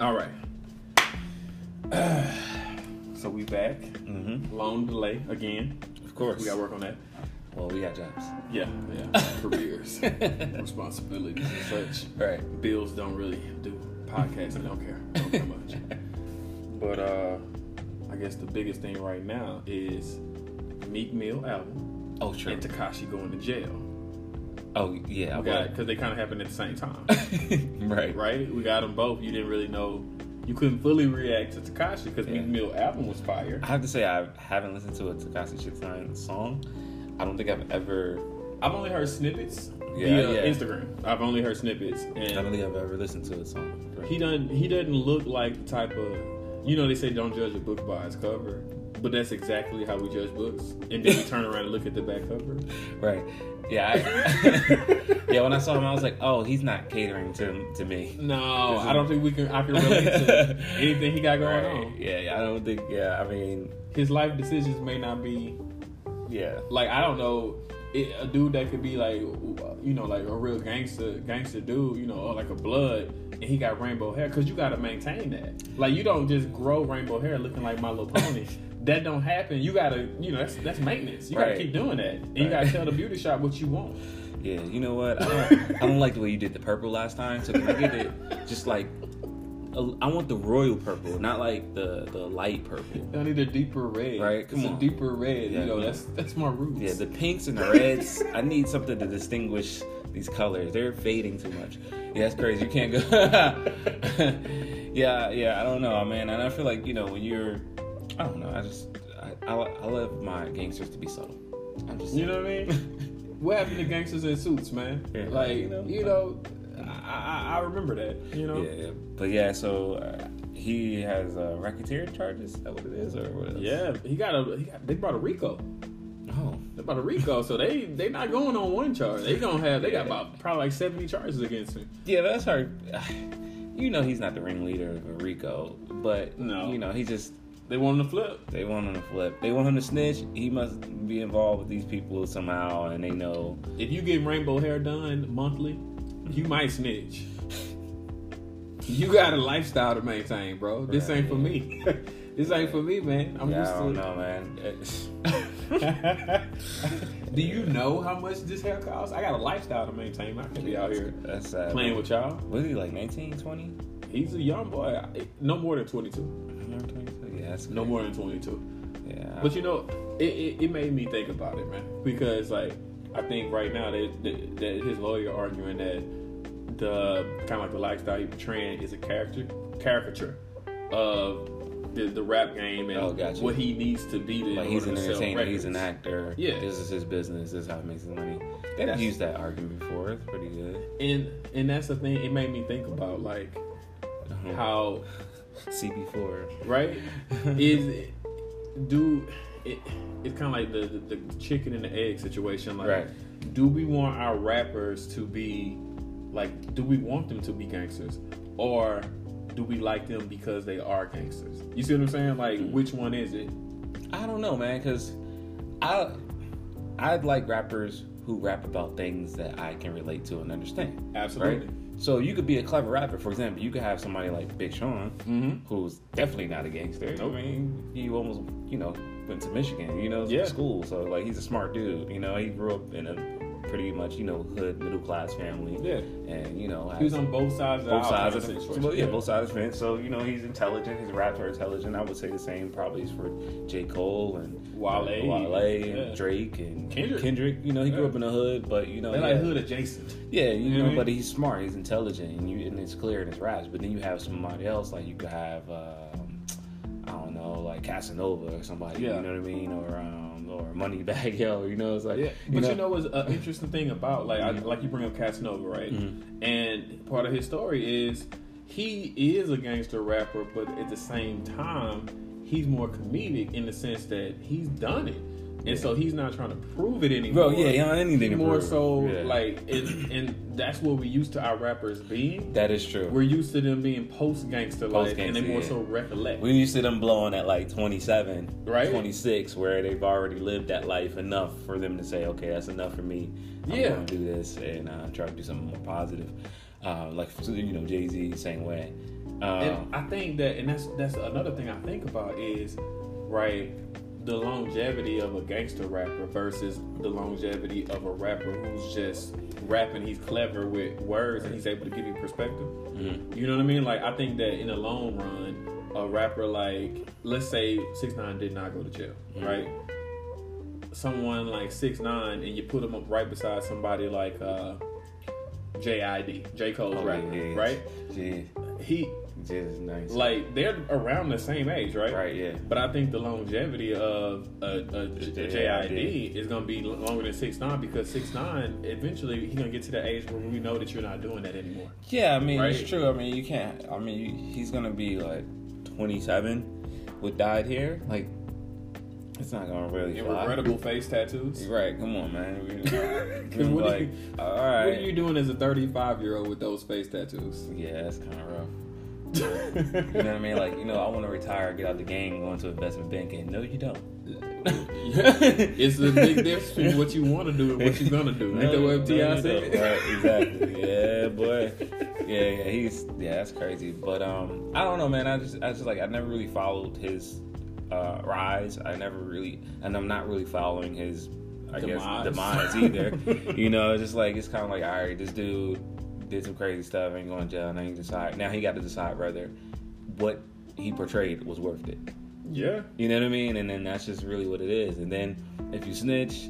All right. so we back. Mm-hmm. Long delay again. Of course. We got to work on that. Well, we got jobs. Yeah, yeah. Careers, responsibilities, and such. Right. Bills don't really do podcasts. I don't care. Don't care much. But uh, I guess the biggest thing right now is Meek Mill album Oh, sure. and Tekashi going to jail. Oh, yeah. I got got because they kind of happened at the same time, right. right? We got them both. You didn't really know. You couldn't fully react to Tekashi because Yeah. Meek Mill album was fire. I have to say, I haven't listened to a Tekashi Six Nine song. I don't think I've ever. I've only heard snippets Yeah, via yeah. Instagram. I've only heard snippets, and I don't think I've ever listened to a song. he doesn't. He doesn't look like the type of. You know, they say don't judge a book by its cover, but that's exactly how we judge books. And then we turn around and look at the back cover. Right. Yeah. I, yeah. When I saw him, I was like, oh, he's not catering to to me. No, I don't think we can. I can relate to anything he got going Right. on. Yeah. I don't think. Yeah. I mean. His life decisions may not be Yeah. like I don't know. It, a dude that could be like, you know, like a real gangster, gangster dude, you know, or like a blood, and he got rainbow hair, because you got to maintain that. Like you don't just grow rainbow hair looking like My Little Pony. That don't happen. You gotta, you know, that's that's maintenance. You gotta Right. keep doing that, and you gotta tell the beauty shop what you want. Yeah. You know what? I don't. I don't like the way you did the purple last time. So can I get it? Just like. I want the royal purple, not like the the light purple. I need a deeper red. Right, come on. a deeper red. Yeah, you know, yeah. that's that's my roots. Yeah, the pinks and the reds. I need something to distinguish these colors. They're fading too much. Yeah, that's crazy. You can't go. yeah, yeah. I don't know, man. And I feel like you know when you're, I don't know. I just I, I, I love my gangsters to be subtle. I'm just You know what I mean? what happened to gangsters in suits, man? Yeah. Like You you know? know, I, I, I remember that. You know. Yeah, yeah. But yeah, so uh, he has uh, racketeering charges. Is that what it is, or what? Else? Yeah, he got a. He got, they brought a RICO. Oh, They brought a RICO, so they they not going on one charge. They gonna have. They got about probably like seventy charges against him. yeah. That's hard. You know he's not the ringleader of a RICO, but No. you know he just They want him to flip. They want him to flip. They want him to snitch. He must be involved with these people somehow, and they know. If you get rainbow hair done monthly, you might snitch. You got a lifestyle to maintain, bro. This ain't for me. this ain't for me, man. I'm yeah, used I don't know, man. Do you know how much this hair costs? I got a lifestyle to maintain. I can be out here That's sad. playing with y'all. Was he like 19, 20? He's a young boy. No more than 22. That's No more than 22. Yeah, But you know, it, it, it made me think about it, man. Because like, I think right now that, that, that his lawyer arguing that the kind of like the lifestyle he portraying is a character caricature of the, the rap game and Oh, gotcha. what he needs to be to like he's an entertainer. He's an actor. Yeah. this is his business. This is how he makes his money. They've used that argument before. It's pretty good. And and that's the thing. It made me think about like Uh-huh. how CB4. right is do it, it's kind of like the, the the chicken and the egg situation like Right. do we want our rappers to be like do we want them to be gangsters or do we like them because they are gangsters you see what i'm saying like Mm-hmm. which one is it I don't know, man, because I I'd like rappers who rap about things that I can relate to and understand. absolutely Right? So you could be a clever rapper. For example, you could have somebody like Big Sean, mm-hmm. who's definitely not a gangster. Nope. I mean, he almost, you know, went to Michigan, you know, Yeah. school. So like, he's a smart dude. You know, he grew up in a pretty much, you know, hood middle class family. yeah And you know, he was on both sides of both the sides of the fence. yeah, both sides of the fence. So you know, he's intelligent. His raps are intelligent. I would say the same probably is for J. Cole and Wale. Wale and Yeah. Drake and Kendrick. You know, he grew Yeah. up in the hood, but you know, they he like hood adjacent yeah, you, You know know, what I mean? but he's smart, he's intelligent, and you and it's clear in his raps. But then you have somebody else, like you could have, um, I don't know, like Casanova or somebody, Yeah. you know what I mean, or um, or money Moneybagg Yo, you know, it's like, Yeah, but you know what's an interesting thing about like I, like you bring up Casanova, right? Mhm. And part of his story is he is a gangster rapper, but at the same time, he's more comedic in the sense that he's done it, and so he's not trying to prove it anymore. Bro, yeah, he don't anything He to more prove. so Yeah. like, and, and that's what we used to our rappers being. that is true. We're used to them being post gangster like, and they more yeah. so recollect. we used to them blowing at like 27, Right. 26, where they've already lived that life enough for them to say, okay, that's enough for me. I'm Yeah. going to do this and uh, try to do something more positive. Uh, like, you know, Jay Z, same way. And Um, I think that, and that's that's another thing I think about is, right, the longevity of a gangster rapper versus the longevity of a rapper who's just rapping. He's clever with words and he's able to give you perspective. mhm. You know what I mean? Like I think that in the long run, a rapper like let's say Six Nine did not go to jail, Mhm. right? Someone like Six Nine, and you put him up right beside somebody like uh, JID, J Cole's Oh, rapper, right? Yeah, He yeah, nice. like they're around the same age, right? right, yeah. But I think the longevity of a, a, a JID. Is going to be longer than six nine because six nine eventually he's going to get to the age where we know that you're not doing that anymore. Yeah, I mean Right? it's true. I mean you can't. I mean you, he's gonna be like 27 with dyed hair. Like it's not gonna really And fly. regrettable face tattoos. Right? Come on, man. We, what, like, are you, all what are you doing as a 35 year old with those face tattoos? Yeah, that's kind of rough. You know what I mean? Like you know, I want to retire, get out the game, go into investment banking. No, you don't. it's a big difference between what you want to do and what you're gonna do. Ain't that what no, T.I. said? Right, exactly. Yeah, boy. Yeah, yeah, he's yeah, that's crazy. But um, I don't know, man. I just, I just like, I never really followed his uh rise. I never really, and I'm not really following his, I Demise. guess, demise either. you know, it's just like it's kind of like, all right, this dude did some crazy stuff, ain't going to jail. Now he decide. Now he got to decide whether what he portrayed was worth it. Yeah. You know what I mean? And then that's just really what it is. And then if you snitch,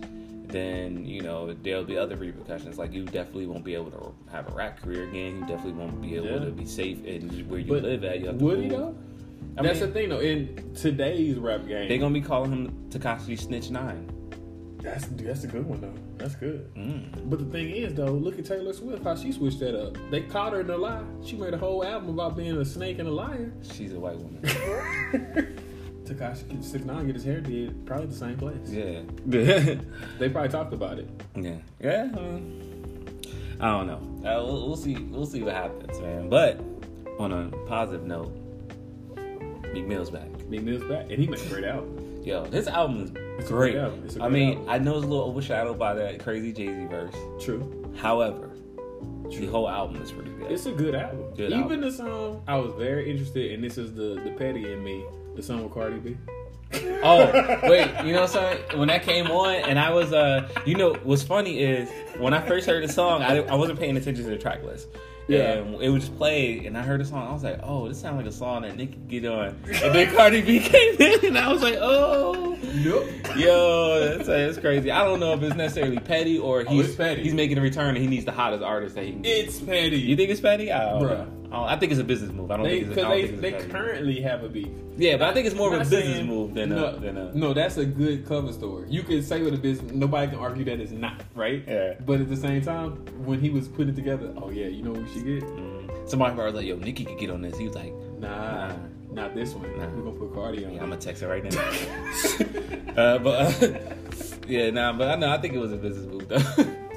then you know there'll be other repercussions. Like you definitely won't be able to have a rap career again. You definitely won't be able Yeah. to be safe in where you But live at. You have to Would he though? I That's mean- the thing though. In today's rap game, They're gonna be calling him Tekashi Snitch Nine. That's that's a good one though. That's good. Mm. But the thing is, though, look at Taylor Swift, how she switched that up. They caught her in a lie. She made a whole album about being a snake and a liar. She's a white woman. Tekashi Six Nine get his hair did probably the same place. yeah. They probably talked about it. yeah. Yeah. I, don't know. Uh, we'll, we'll see. We'll see what happens, man. But on a positive note, Meek Mill's back. Meek Mill's back, and he made a great album. Yo, this album is great. great album. It's a I mean, album. I know it's a little overshadowed by that crazy Jay Z verse. True, However, the whole album is pretty good. it's a good album. Good Even album. the song, I was very interested, and this is the the petty in me, the song with Cardi B. oh, wait, you know something? When that came on, and I was, uh, you know, what's funny is when I first heard the song, I, I wasn't paying attention to the track list. Yeah. And it was just played, and I heard the song. I was like, "Oh, this sounds like a song that Nick could get on." And then Cardi B came in, and I was like, "Oh, Nope. Yo, that's, that's crazy. I don't know if it's necessarily petty or Oh, he's it's petty. he's making a return and he needs the hottest artist that he can. get. It's petty. You think it's petty? I know. I, I think it's a business move. I don't They think it's. I don't they, think they currently have a beef. Yeah, but I think it's more of a business saying- move than no, a than a. no. That's a good cover story. You can say with a business, nobody can argue that it's not right. Yeah. But at the same time, when he was putting it together, oh yeah, you know who she get? Mm. Somebody was like, "Yo, Nicki could get on this." He was like, Nah, Nah. not this one. Nah. We're gonna put Cardi on. yeah, "I'm gonna text her right now." uh, but uh, yeah, nah, but I know I think it was a business move though.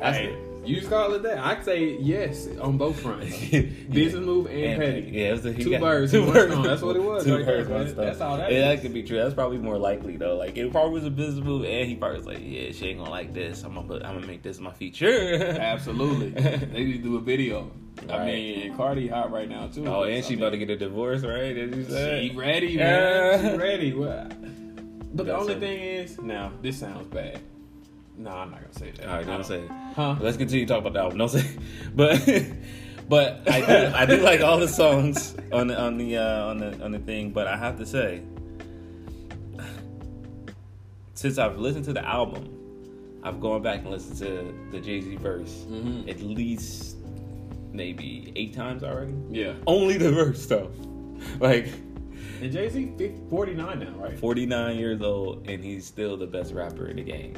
It. You just call it that. I'd say yes on both fronts. Business move and, And petty. Yeah, it was Two birds, two birds. That's what it was Two right birds, one stone. That's all that yeah, that could be true. That's probably more likely though. Like it probably was a business move, and he probably was like, "Yeah, she ain't gonna like this. I'm gonna put, I'm gonna make this my feature." Absolutely. they need to do a video. I mean, Cardi hot right now too. oh, and she I about to get a divorce, right? Did you say? She ready, man. Yeah. She ready. Well, But the only it. thing is, now this sounds bad. No, I'm not gonna say that. All right, don't say. it. Huh? Let's continue to talk about the album. Don't say, but but I do I do like all the songs on the on the uh, on the on the thing. But I have to say, since I've listened to the album, I've gone back and listened to the Jay Z verse Mhm. at least maybe eight times already. Yeah. Only the verse though, like And Jay Z, 49 now, right? 49 years old and he's still the best rapper in the game.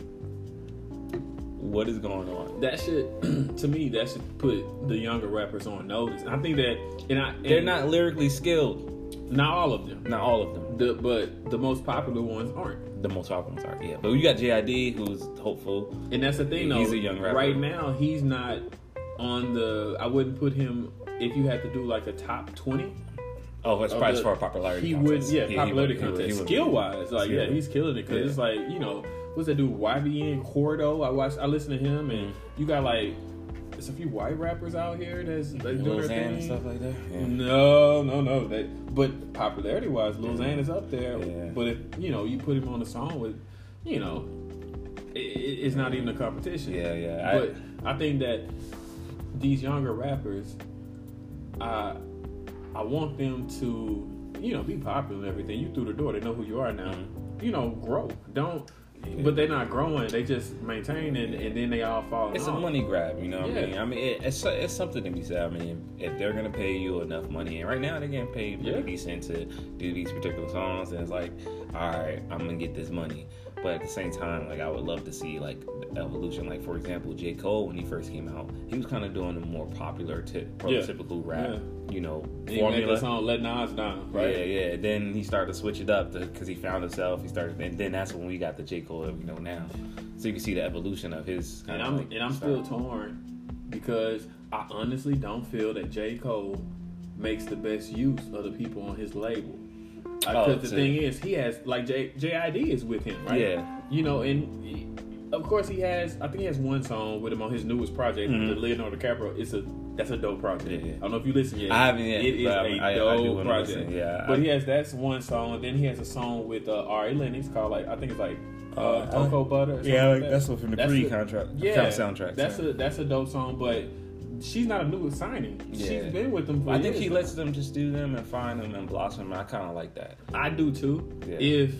What is going on? That should, to me, that should put the younger rappers on notice. And I think that, and I, and They're not lyrically skilled. not all of them. Not all of them. The, but the most popular ones aren't. The most popular ones are, yeah. But you got JID, who's hopeful. And that's the thing, though. He's a young rapper. Right now, he's not on the. I wouldn't put him. If you had to do like a top twenty, Oh, that's Of probably the- as far as popularity. he contest. would. Yeah, he popularity he would- contest. Skill wise, like yeah, Yeah. he's killing it because Yeah. it's like you know what's that dude YBN Cordae. I watched. I listened to him, and you got like it's a few white rappers out here that's like, doing Lil their Xan thing. and stuff like that. Yeah. No, no, no. That, but popularity wise, Lil Xan is up there. Yeah. But if you know you put him on a song with, you know, it, it- it's not even a competition. Yeah, yeah. I- But I, think that these younger rappers, I I want them to, you know, be popular and everything. You through the door, they know who you are now. You know, grow. Don't. But they're not growing. They just maintain, and, then they all fall. It's a money grab, you know what I mean? I mean, it, it's it's something to be said. I mean, if they're gonna pay you enough money, and right now they're getting paid pretty Yeah. decent to do these particular songs, and it's like, all right, I'm gonna get this money. But at the same time, like I would love to see like the evolution. Like for example, J Cole when he first came out, he was kind of doing a more popular, t- prototypical rap, Yeah. you know, he made formula. the song "Let Nas Down," right? Yeah, yeah. Then he started to switch it up because he found himself. He started, and then that's when we got the J Cole that we know now. So you can see the evolution of his. And I'm like and I'm style. still torn because I honestly don't feel that J Cole makes the best use of the people on his label. Because Oh, the thing is, he has like J JID is with him, right? Yeah. You know, and he- of course he has. I think he has one song with him on his newest project, Mhm. the Leonardo DiCaprio. It's a that's a dope project. Yeah, yeah. I don't know if you listen yet. I haven't yet, It is a I- I- I dope project. yeah, but he has that's one song. Then he has a song with uh, Ari Lennox called like I think it's like uh, Uh, Cocoa Butter. Yeah, like like that's what from the Creed contract, yeah, soundtrack. That's so. a that's a dope song, but she's not a new signing. Yeah. She's been with them. For I think he now. lets them just do them and find them and blossom. I kind of like that. I do too. Yeah. If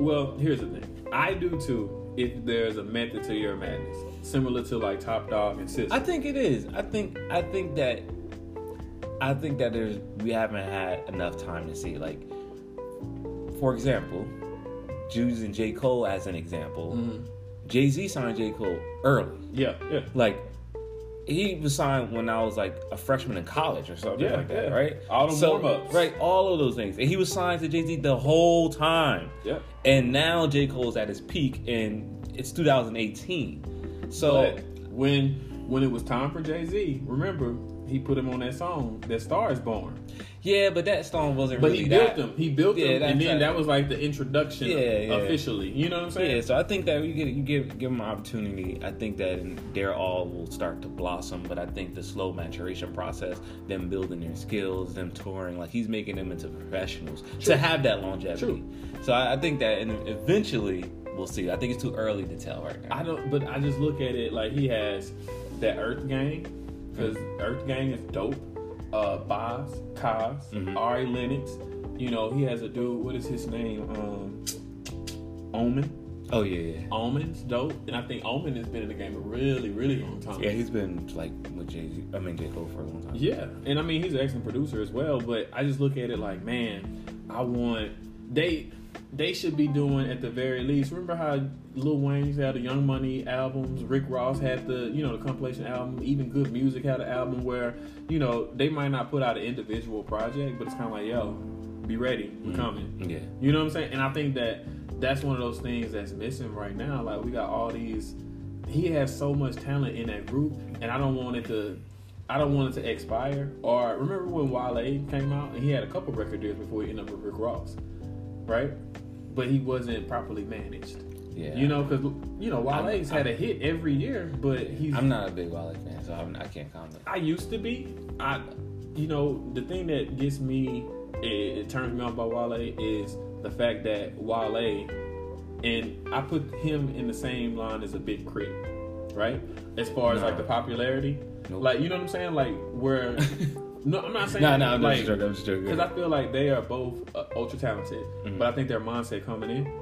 well, here's the thing. I do too. If there's a method to your madness, similar to like Top Dawg and Sis. I think it is. I think I think that I think that there's we haven't had enough time to see. Like, for example, Jews and J Cole as an example. Mhm. Jay Z signed J Cole early. Yeah, yeah. Like he was signed when I was like a freshman in college or something Yeah, like that, yeah. right? All them so, warm-ups. right? All of those things, and he was signed to Jay Z the whole time. Yep. And now J Cole's at his peak, and it's 2018. So But when when it was time for Jay Z, remember he put him on that song that Star is Born. yeah, but that song wasn't But really he that. built them. He built Yeah, them, and then that was like the introduction Yeah, yeah. officially. You know what I'm saying? Yeah, so I think that you get you give give them an opportunity. I think that they're all will start to blossom, but I think the slow maturation process, them building their skills, them touring, like he's making them into professionals True. to have that longevity. True. So I, I think that, and eventually we'll see. I think it's too early to tell right now. I don't, but I just look at it like he has that EarthGang because EarthGang is dope. Uh, Bas, Cozz, Mhm. Ari Lennox. You know, he has a dude. What is his name? Um, Omen. oh yeah, yeah. Omen's dope, and I think Omen has been in the game a really, really long time. Yeah, he's been like with Jay Z. I mean J Cole for a long time. Yeah, and I mean he's an excellent producer as well. But I just look at it like, man, I want they they should be doing at the very least. Remember how Lil Wayne had the Young Money albums? Rick Ross had the you know the compilation album. Even G.O.O.D. Music had an album where you know they might not put out an individual project, but it's kind of like, yo, be ready, we're mm. coming. Yeah. You know what I'm saying? And I think that that's one of those things that's missing right now. Like we got all these. He has so much talent in that group, and I don't want it to. I don't want it to expire. Or remember when Wale came out and he had a couple record deals before he ended up with Rick Ross, right? But he wasn't properly managed. Yeah. You know, because you know Wale's had a hit every year, but he's. I'm not a big Wale fan, so I'm, I can't comment. I used to be. I, you know, the thing that gets me, it, it turns me off by Wale is the fact that Wale, and I put him in the same line as a Big K.R.I.T., right? As far as No. like the popularity, Nope. like you know what I'm saying, like where. no, I'm not saying. No, no, I'm like, just joking. I'm just joking. because I feel like they are both uh, ultra talented, Mhm. but I think their mindset coming in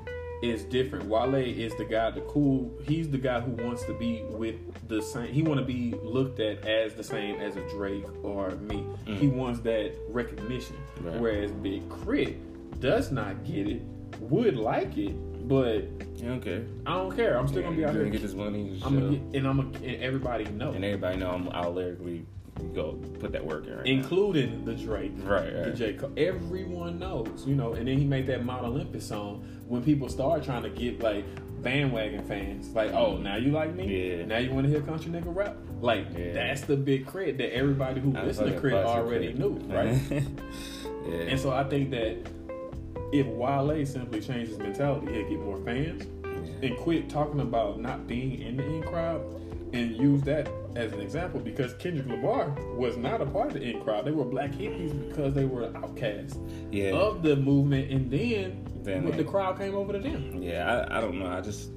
is different. Wale is the guy, the cool. He's the guy who wants to be with the same. He want to be looked at as the same as a Drake or me. He wants that recognition. Right. Whereas Big K.R.I.T. does not get it. Would like it, but You don't. I don't care. I'm still gonna be out You're here. get this money. I'm gonna get, and I'm gonna, and everybody know, and everybody know I'm, I'll lyrically go put that work in right now. including the Drake. Right, the. J. Cole. Everyone knows, you know. And then he made that Mount Olympus song when people start trying to get like bandwagon fans, like, oh, now you like me? Yeah. Now you want to hear country nigga rap? Like, Yeah. that's the Big K.R.I.T. that everybody who listened to K.R.I.T. already Crit. knew, right? yeah. and so I think that if Wale simply changed his mentality, he'd get more fans and quit talking about not being in the in crowd. and use that as an example because Kendrick Lamar was not a part of the in crowd. They were black hippies because they were outcasts Yeah. of the movement, and then, Then the they- crowd came over to them. Yeah, I, I don't know. I just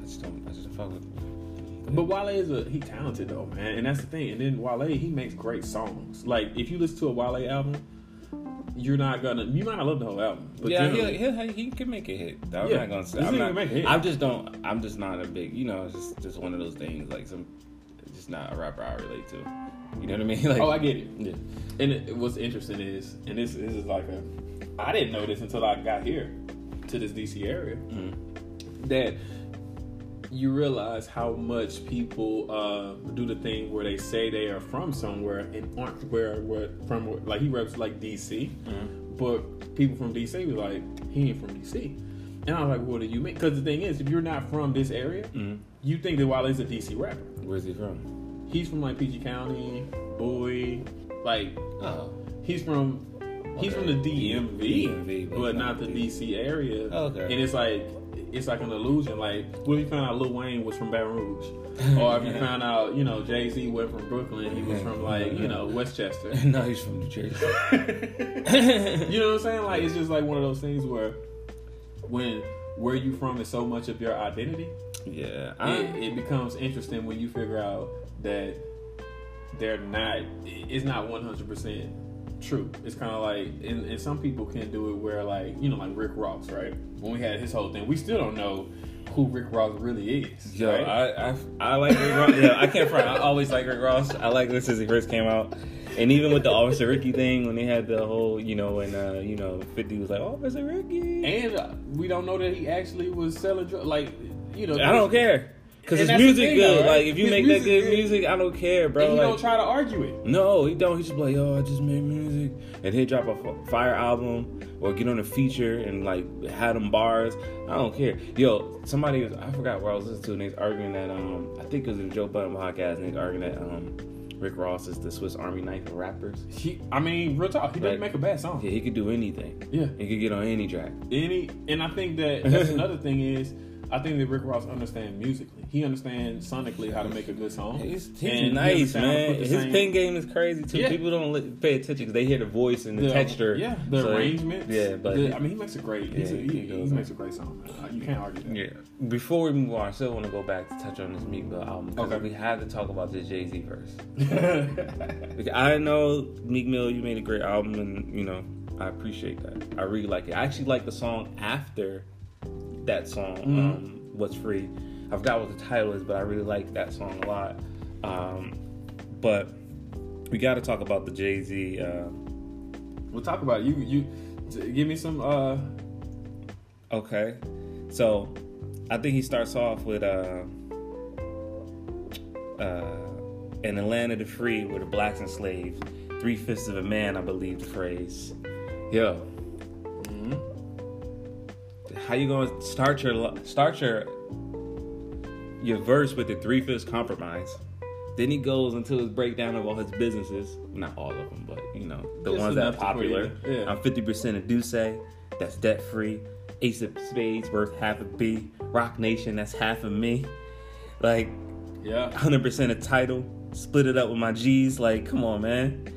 I just don't I just don't fuck with But Wale is a he talented though, man, and that's the thing. And then Wale he makes great songs. Like if you listen to a Wale album, you're not gonna you might not love the whole album, but yeah, he, he, he can make a hit. I'm Yeah, not gonna say. I'm not. make a hit. I just don't. I'm just not a big. You know, it's just just one of those things. Like some, it's not a rapper I relate to. You know what I mean? Like, oh, I get it. yeah. And it, what's interesting is, and this, this is like a, I didn't know this until I got here to this DC area, Mhm. that you realize how much people uh, do the thing where they say they are from somewhere and aren't where, where from. Like he reps like DC, Mhm. but people from DC was like, he ain't from DC. And I was like, what do you mean? Because the thing is, if you're not from this area, Mhm. you think that Wale's a DC rapper. Where's he from? He's from like PG County, Bowie, like Oh, He's from he's from the DMV, DMV, but but not not the DC area. Oh, okay. And it's like it's like an illusion. Like what if you found out Lil Wayne was from Baton Rouge, or if you found out you know Jay Z went from Brooklyn, he was from like you know Westchester. no, he's from New Jersey. you know what I'm saying? Like it's just like one of those things where when where you from is so much of your identity, yeah, I, it, it becomes interesting when you figure out that they're not it's not 100% true it's kind of like and, and some people can do it where like you know like rick ross right when we had his whole thing we still don't know who rick ross really is Yo, right? I, I I like Rick Ross. Yeah, I can't front. I always like Rick Ross. I like this since he first came out, and even with the Officer Ricky thing, when they had the whole, you know, and uh, you know, Fifty was like Officer Ricky. and uh, we don't know that he actually was selling drugs like you know I don't care because And his music thing, good. though, right? Like if you His make that good music, I don't care, bro. and he Like, don't try to argue it no, he don't. He just be like, yo, I just made music, and he'll drop a fire album or get on a feature and like had them bars. I don't care. Yo, somebody was I forgot where I was listening to, and they was arguing that um I think it was in Joe Budden podcast, and they was arguing that um Rick Ross is the Swiss Army knife of rappers. he i mean real talk he didn't make a bad song Yeah, he could do anything. yeah He could get on any track. any and I think that that's another thing is I think that Rick Ross understands musically. He understands sonically how to make a good song. He's, he's he nice, understands how to man. His same- pen game is crazy too. Yeah. People don't li- pay attention because they hear the voice and the, texture. Yeah, the So, arrangements. Yeah, but the- I mean, he makes a great. he's Yeah, a, he he, he makes a great song. Man. Uh, You can't argue that. Yeah. Before we move on, I still want to go back to touch on this Meek Mill album because Okay. we had to talk about this Jay Z verse. Like, I know Meek Mill, you made a great album, and you know I appreciate that. I really like it. I actually like the song after that song, Mhm. um, "What's Free." I forgot what the title is, but I really like that song a lot. Um, but we got to talk about the Jay Z. Uh, we'll talk about it. You. You give me some. uh okay, so I think he starts off with uh, uh, "In the land of the free, where the blacks enslaved, three fifths of a man." I believe the phrase. Yo, mhm. How you gonna start your start your your verse with the three fifths compromise? Then he goes into his breakdown of all his businesses. Not all of them, but you know the Just ones that are enough to put popular. yeah. I'm fifty percent of D'ussé, that's debt free. Ace of Spades worth half a B. Roc Nation, that's half of me. Like Yeah. hundred percent of TIDAL. Split it up with my G's. Like, come on, man.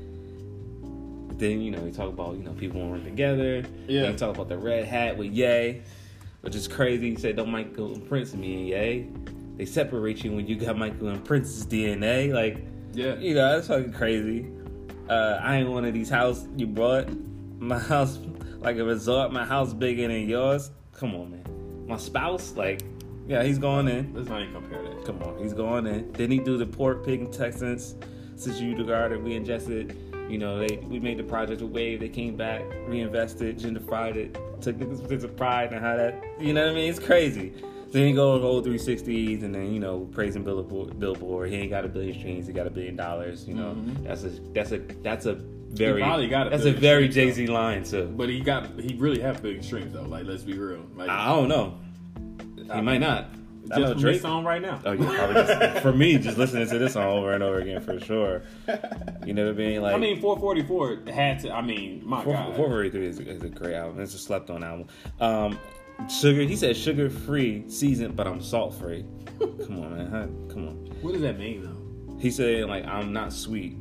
Then you know we talk about you know people work together. Yeah. Then he talk about the red hat with Ye, which is crazy. He said don't Michael and Prince me and Ye. They separate you when you got Michael and Prince's DNA. Like, Yeah. you know that's fucking crazy. Uh, I ain't one of these house you brought. My house like a resort. My house bigger than yours. Come on, man. My spouse, like, yeah, he's going in. Let's not even compare that. Come on, he's going in. Then he do the pork, pig, and Texans. Since you regarded, we ingested. You know, they we made the project with Wave. They came back, reinvested, gentrified it, took niggas sense of pride and how that. You know what I mean? It's crazy. Then he go old 360s, and then you know praising Billboard. Billboard. He ain't got a billion streams. He got a billion dollars. You know, Mhm. that's a that's a that's a very probably got a that's a very Jay Z line too. But he got. He really have big streams though. Like let's be real. Like I don't know. He might not. I know just from Drake song right now. Oh, just, for me, just listening to this song over and over again for sure. You know what I mean? Like, I mean, 444 had to. I mean, my God. 443 is, is a great album. It's a slept on album. Um, Sugar. He said sugar free, seasoned, but I'm salt free. Come on, man. Huh? Come on. What does that mean though? He said like I'm not sweet.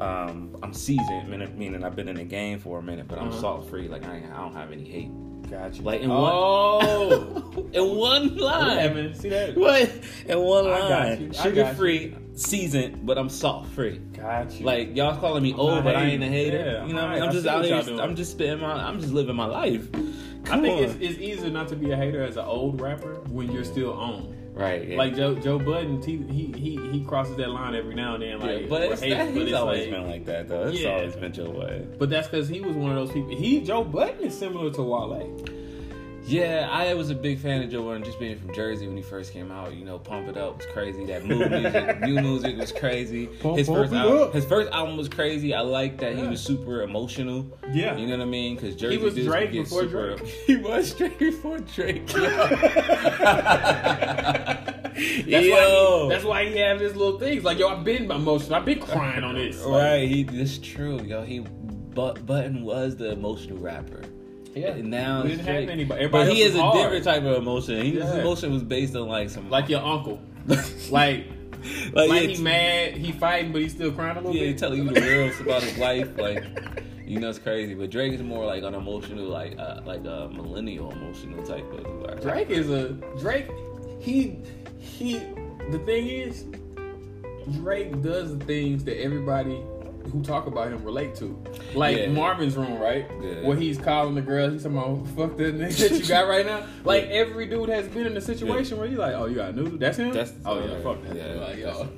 Um, I'm seasoned, meaning, meaning I've been in the game for a minute, but I'm Uh-huh. salt free. Like I, I don't have any hate. Gotcha. Like in oh, In one line. man. See that? What? In one line. Sugar free, seasoned, but I'm salt free. Got you. Like y'all calling me old, not but I ain't a hater. Yeah, you know, what I mean? I'm I just out here. doing. I'm just spitting my. I'm just living my life. I think on. it's, it's easier not to be a hater as an old rapper when you're still on. Right. Yeah. Like Joe Joe Budden, he he he, he crosses that line every now and then. Like, yeah, but it's, haters, that, but he's it's always like- been like that though. It's Yeah. always been Joe Way. But that's because he was one of those people. He Joe Budden is similar to Wale. Yeah, I was a big fan of Joe Budden just being from Jersey when he first came out. You know, Pump It Up was crazy. That new music, new music was crazy. Pump- his pump first album, up. his first album was crazy. I like that he was super emotional. Yeah. You know what I mean? Because Jersey was dudes Drake can get before super- Drake. He was Drake before Drake. That's why he, that's why he have his little things. Like yo, I've been emotional. I've been crying on this. Like, right. He. That's true, yo. He. But Budden was the emotional rapper. Yeah. And now We didn't have Drake. anybody. But he has a hard. different type of emotion. He, His emotion was based on like some Like your uncle. like like, like yeah, he mad, he fighting, but he's still crying a little bit. Yeah, bit. telling you the real about his life, like you know, it's crazy. But Drake is more like an emotional, like uh, like a millennial emotional type of. Like, Drake is a Drake. He he. The thing is, Drake does the things that everybody who talk about him relate to. Like Yeah. Marvin's Room, right? Yeah. Where he's calling the girl, he's talking about fuck that nigga that you got right now. Like every dude has been in a situation where you're like, oh, you got a new, that's him. That's- oh yeah, uh, fuck that. yeah, like, yo.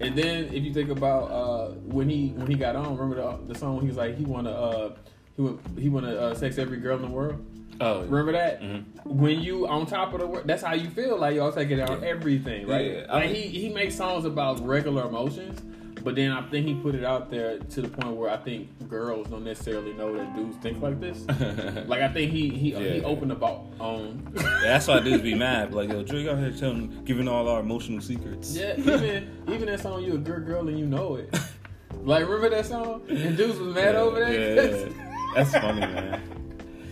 And then if you think about uh, when he when he got on, remember the, the song when he was like he wanna uh, he want he wanna uh, sex every girl in the world. Oh, Remember that? Mhm. When you on top of the world, that's how you feel. Like y'all take it on Yeah. everything, right? Yeah, I like mean- he he makes songs about regular emotions, but then I think he put it out there to the point where I think girls don't necessarily know that dudes think like this. like I think he he he Yeah. opened about um that's why dudes be mad. Like, yo, Drake out here telling, giving all our emotional secrets. yeah even even that song you a good girl and you know it. Like remember that song? And dudes was mad Yeah, over that. yeah, yeah. That's funny, man.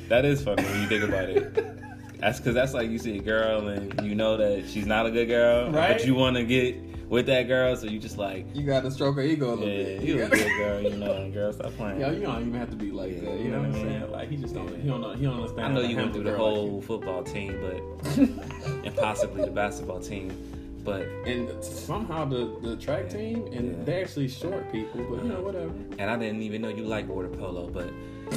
That is funny when you think about it. That's because that's like you see a girl and you know that she's not a good girl, Right. but you want to get with that girl, so you just like, you got to stroke her ego a yeah, little bit. you a good girl, you know, and girl, stop playing. Yo, you don't even have to be like that. You know what I'm saying? Like he just don't. He don't know. He don't understand. I know you went through the girl like whole football team, but and possibly the basketball team, but And somehow the, the track team and Yeah. they're actually short people, but you know whatever. and I didn't even know you like water polo, but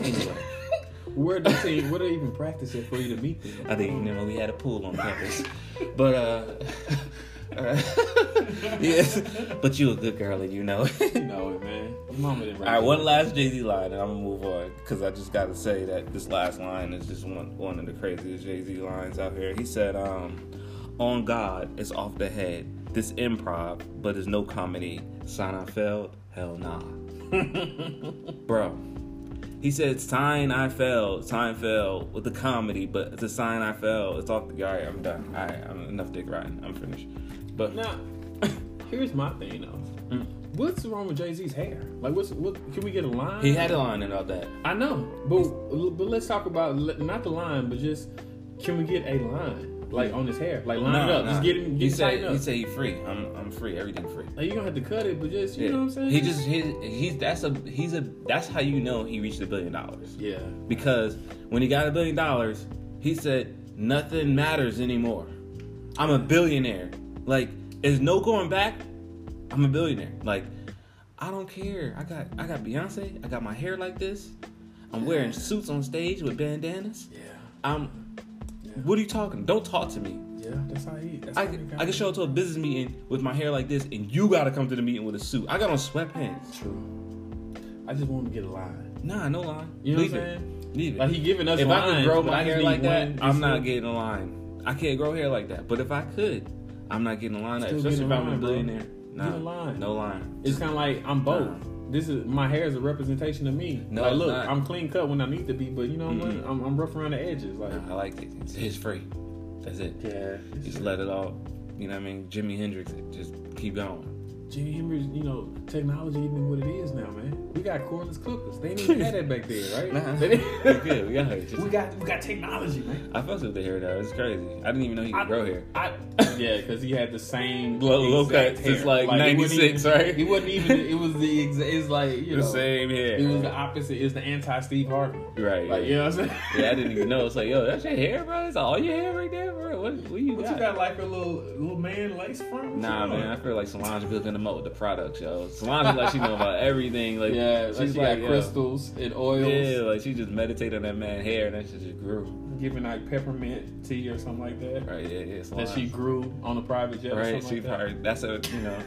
anyway, Where the team? Where they even practice it for you to meet them? I didn't even know we had a pool on campus, but uh. yes, but you a good girl and you know. it. You know it, man. All right, one last Jay Z line, and I'm gonna move on because I just got to say that this last line is just one one of the craziest Jay Z lines out here. He said, um, "On God, it's off the head. This improv, but it's no comedy. Seinfeld, hell nah, bro." He said, Seinfeld, Seinfeld with the comedy, but it's a sign I fell. It's off the. All right, I'm done. All right, I'm enough dick riding. I'm finished. But Now, here's my thing though. Mm. What's wrong with Jay Z's hair? Like, what's what? Can we get a line? he had a line about that. I know, but but let's talk about not the line, but just can we get a line like on his hair? Like line it up, just get him, he said up. he said he free. I'm I'm free. Everything free. Like, you gonna have to cut it, but just you know what I'm saying? He just he, he's that's a he's a that's how you know he reached a billion dollars yeah. because when he got a billion dollars, he said nothing matters anymore. I'm a billionaire. Like there's no going back. I'm a billionaire. Like I don't care. I got I got Beyonce. I got my hair like this. I'm wearing suits on stage with bandanas. Yeah. I'm. Yeah. What are you talking? Don't talk to me. Yeah, that's how he. That's I, how he I can show up to a business meeting with my hair like this, and you gotta come to the meeting with a suit. I got on sweatpants. True. I just want to get a line. Nah, no line. You know Leave what I'm it. saying? Leave it. Like he giving us if lines, I could grow my hair like that, I'm not getting a line. I can't grow hair like that. But if I could, I'm not getting a line. Still Especially if a I'm a line, bro. billionaire. Nah, Get a line. no line. It's kind of like I'm both. Nah. This is my hair is a representation of me. No, like, look, not. I'm clean cut when I need to be, but you know what Mm-mm. I'm, I'm rough around the edges. Like, Nah, I like it. It's, it's free. That's it. yeah, Just let it all. You know what I mean? Jimi Hendrix, just keep going. Jimi Hendrix, you know, technology isn't what it is now, man. We got cordless clippers. They didn't even have that back then, right? Nah, They good. We got it. Just- we got we got technology, man. I fucked with the hair though. It's crazy. I didn't even know he could I- grow hair. I, yeah, because he had the same Low- low cut since, hair. like, 96, even- right? It wasn't even. It was the exact. It's like you The know, same hair. It was the opposite. It was the anti Steve Harvey. Right. Like you know what I'm saying? yeah, I didn't even know. It's like, yo, that's your hair, bro. It's all your hair right there, bro. What, what you But got? you got like a little little man lace front. Nah, man, I feel like Solange building them up with the products, yo. Solange is like she know about everything. Like, yeah, like she's she like, got yo, crystals and oils. Yeah, like she just meditated on that man hair, and that shit just grew. Giving like peppermint tea or something like that. Right? Yeah, yeah. That she grew on a private jet. or right? something She like that. that's a you know.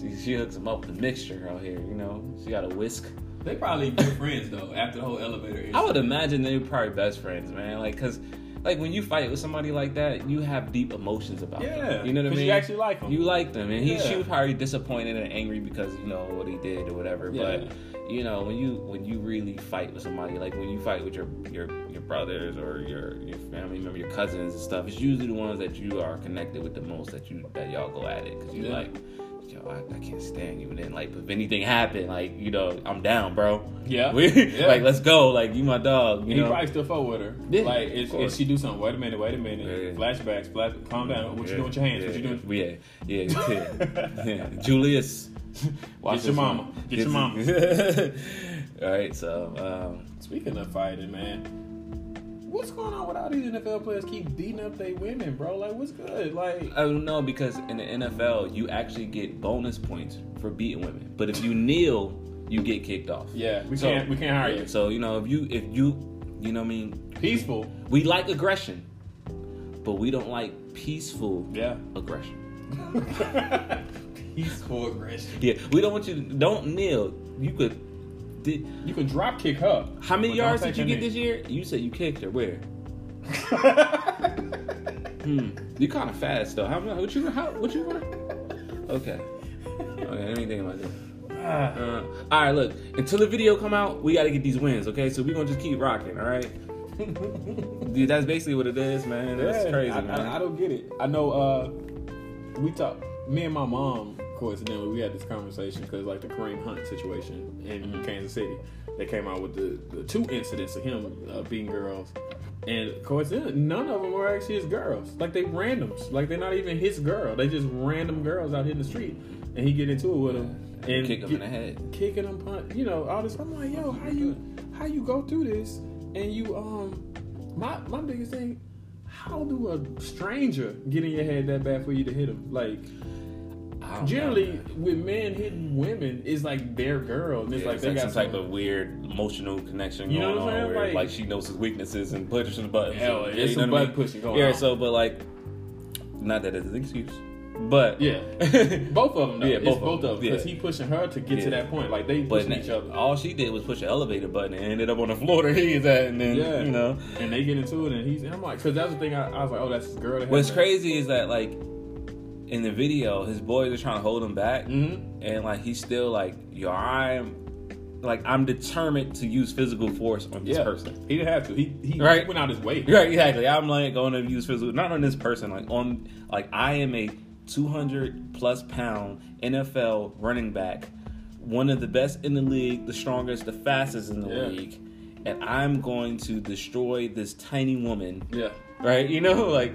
She, she hooks him up with a mixture out here, you know. She got a whisk. They probably good friends though. After the whole elevator. Incident. I would imagine they were probably best friends, man. Like, cause, like when you fight with somebody like that, you have deep emotions about Yeah, them. You know what I mean? Because you actually like 'em. You like them, and he Yeah. she was probably disappointed and angry because you know what he did or whatever. Yeah. But you know when you when you really fight with somebody, like when you fight with your your your brothers or your your family member, your cousins and stuff, it's usually the ones that you are connected with the most that you that y'all go at it because you like. Yo, I, I can't stand you. And then, like, if anything happened, like, you know, I'm down, bro. Yeah. We, Yeah. like, let's go. Like, you my dog. You he know, probably still fuck with her. Yeah, like, if, if she do something, wait a minute, wait a minute. Yeah. Flashbacks, flash, calm down. What you doing with your hands? what you doing? Yeah, yeah, yeah. Julius, watch Get your mama. one. Get your mama. All right, so um, Speaking of fighting, man, what's going on with all these NFL players keep beating up their women, bro? Like, what's good? Like, I don't know because in the NFL you actually get bonus points for beating women, but if you kneel, you get kicked off. yeah, we So- can't we can't hire you. So you know if you if you you know what I mean Peaceful. we like aggression, but we don't like peaceful Yeah. aggression. Peaceful aggression. Yeah, we don't want you to don't kneel. You could. Did, You can drop kick her. How many yards did you get this year? You said you kicked her. Where? Hmm. You kind of fast though. How much? What you? How? What you run? Okay. Okay. Let me think about this. Ah, Uh, all right. Look. Until the video come out, we got to get these wins. Okay. So we gonna just keep rocking. All right. Dude, that's basically what it is, man. That's yeah, crazy, I, man. I, I don't get it. I know. uh We talked. Me and my mom, coincidentally, we had this conversation because like the Kareem Hunt situation in Mm-hmm. Kansas City, they came out with the, the two incidents of him uh, beating girls. And coincidentally, none of them were actually his girls. Like they randoms. Like they're not even his girl. They just random girls out here in the street. And he get into it with them and kick them in the head. kicking them, punch, you know, all this. I'm like, yo, how you how you go through this and you um my my biggest thing, how do a stranger get in your head that bad for you to hit him? Like I don't know, generally with men hitting women, it's like their girl and it's Yeah, like it's they like got some type of weird emotional connection You going on where Like- like, she knows his weaknesses and pushes the buttons. Hell, and- it's you some know what I button mean? pushing going yeah, on. Yeah, so but like, not that it's an excuse, but Yeah. Both of them, though. Yeah, it's both of both them, of them. Because yeah. he pushing her to get Yeah. to that point. Like they but pushing each other. all she did was push the elevator button and ended up on the floor that he is at, and then Yeah. you know. And they get into it, and he's. And I'm like, because that's the thing. I, I was like, oh, that's his girl. that What's crazy is that like in the video, his boys are trying to hold him back. Mhm. and like he's still like, yo, I'm like I'm determined to use physical force on this Yeah, person. he didn't have to. He he Right. went out his way. Right, exactly. I'm like going to use physical, not on this person, like on, like I am a 200 plus pound NFL running back, one of the best in the league, the strongest, the fastest in the Yeah. league, and I'm going to destroy this tiny woman. Yeah. Right, you know, like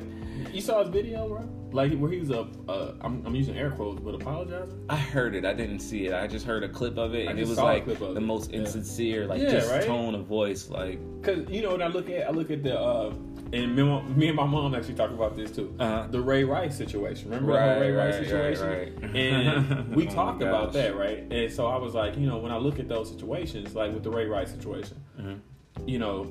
You saw his video, bro? Like where he was a, uh, I'm, I'm using air quotes, but apologizing. I heard it, I didn't see it. I just heard a clip of it, I and it was like the most Yeah. insincere, like Yeah, just right? tone of voice, like Cause you know when I look at, I look at the, uh, and me, and my- me and my mom actually talked about this too. Uh-huh. The Ray Rice situation. Remember the whole Right, Ray Rice situation? right, right. And we Oh talked about that, right? And so I was like, you know, when I look at those situations, like with the Ray Rice situation, Mhm. you know,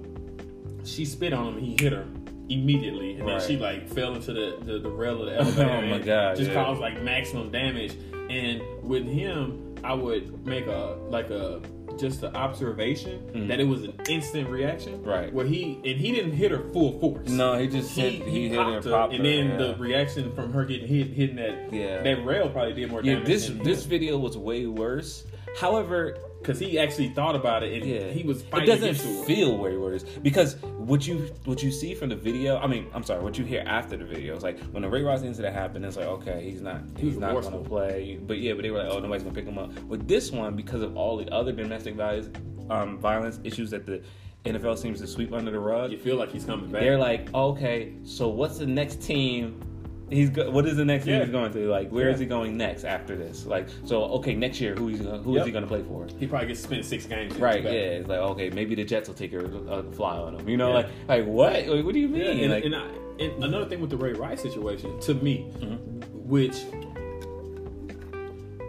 she spit on him he hit her immediately, and Right. then she like fell into the the, the rail of the elevator. Oh, my God, Just yeah. caused like maximum damage. And with him, I would make a like a just an observation Mhm. that it was an instant reaction, Right. Where he and he didn't hit her full force. no, he just He, hit, he, he hit her, her, and then yeah. the reaction from her getting hit, hitting that Yeah. that rail probably did more Yeah, damage. this this video was way worse However, because he actually thought about it and yeah, he was it fighting doesn't against her. feel where it is because what you what you see from the video. I mean, I'm sorry, what you hear after the video is like when the Ray Rice incident happened. It's like okay, he's not He he's not going remorseful. to play. But yeah, but they were like, oh, nobody's gonna pick him up. With this one, because of all the other domestic violence um, violence issues that the NFL seems to sweep under the rug, You feel like he's coming back. they're like, okay, so what's the next team? He's go- what is the next Yeah. he's going to? Like, where is Yeah. he going next after this? Like, so okay, next year, who he's gonna, who is Yep. he going to play for? he probably gets to spend six games. Right, yeah. It's like okay, maybe the Jets will take a, a fly on him. You know, Yeah. like like what? Like, what do you mean? And, like, and, I, and another thing with the Ray Rice situation, to me, Mm-hmm. which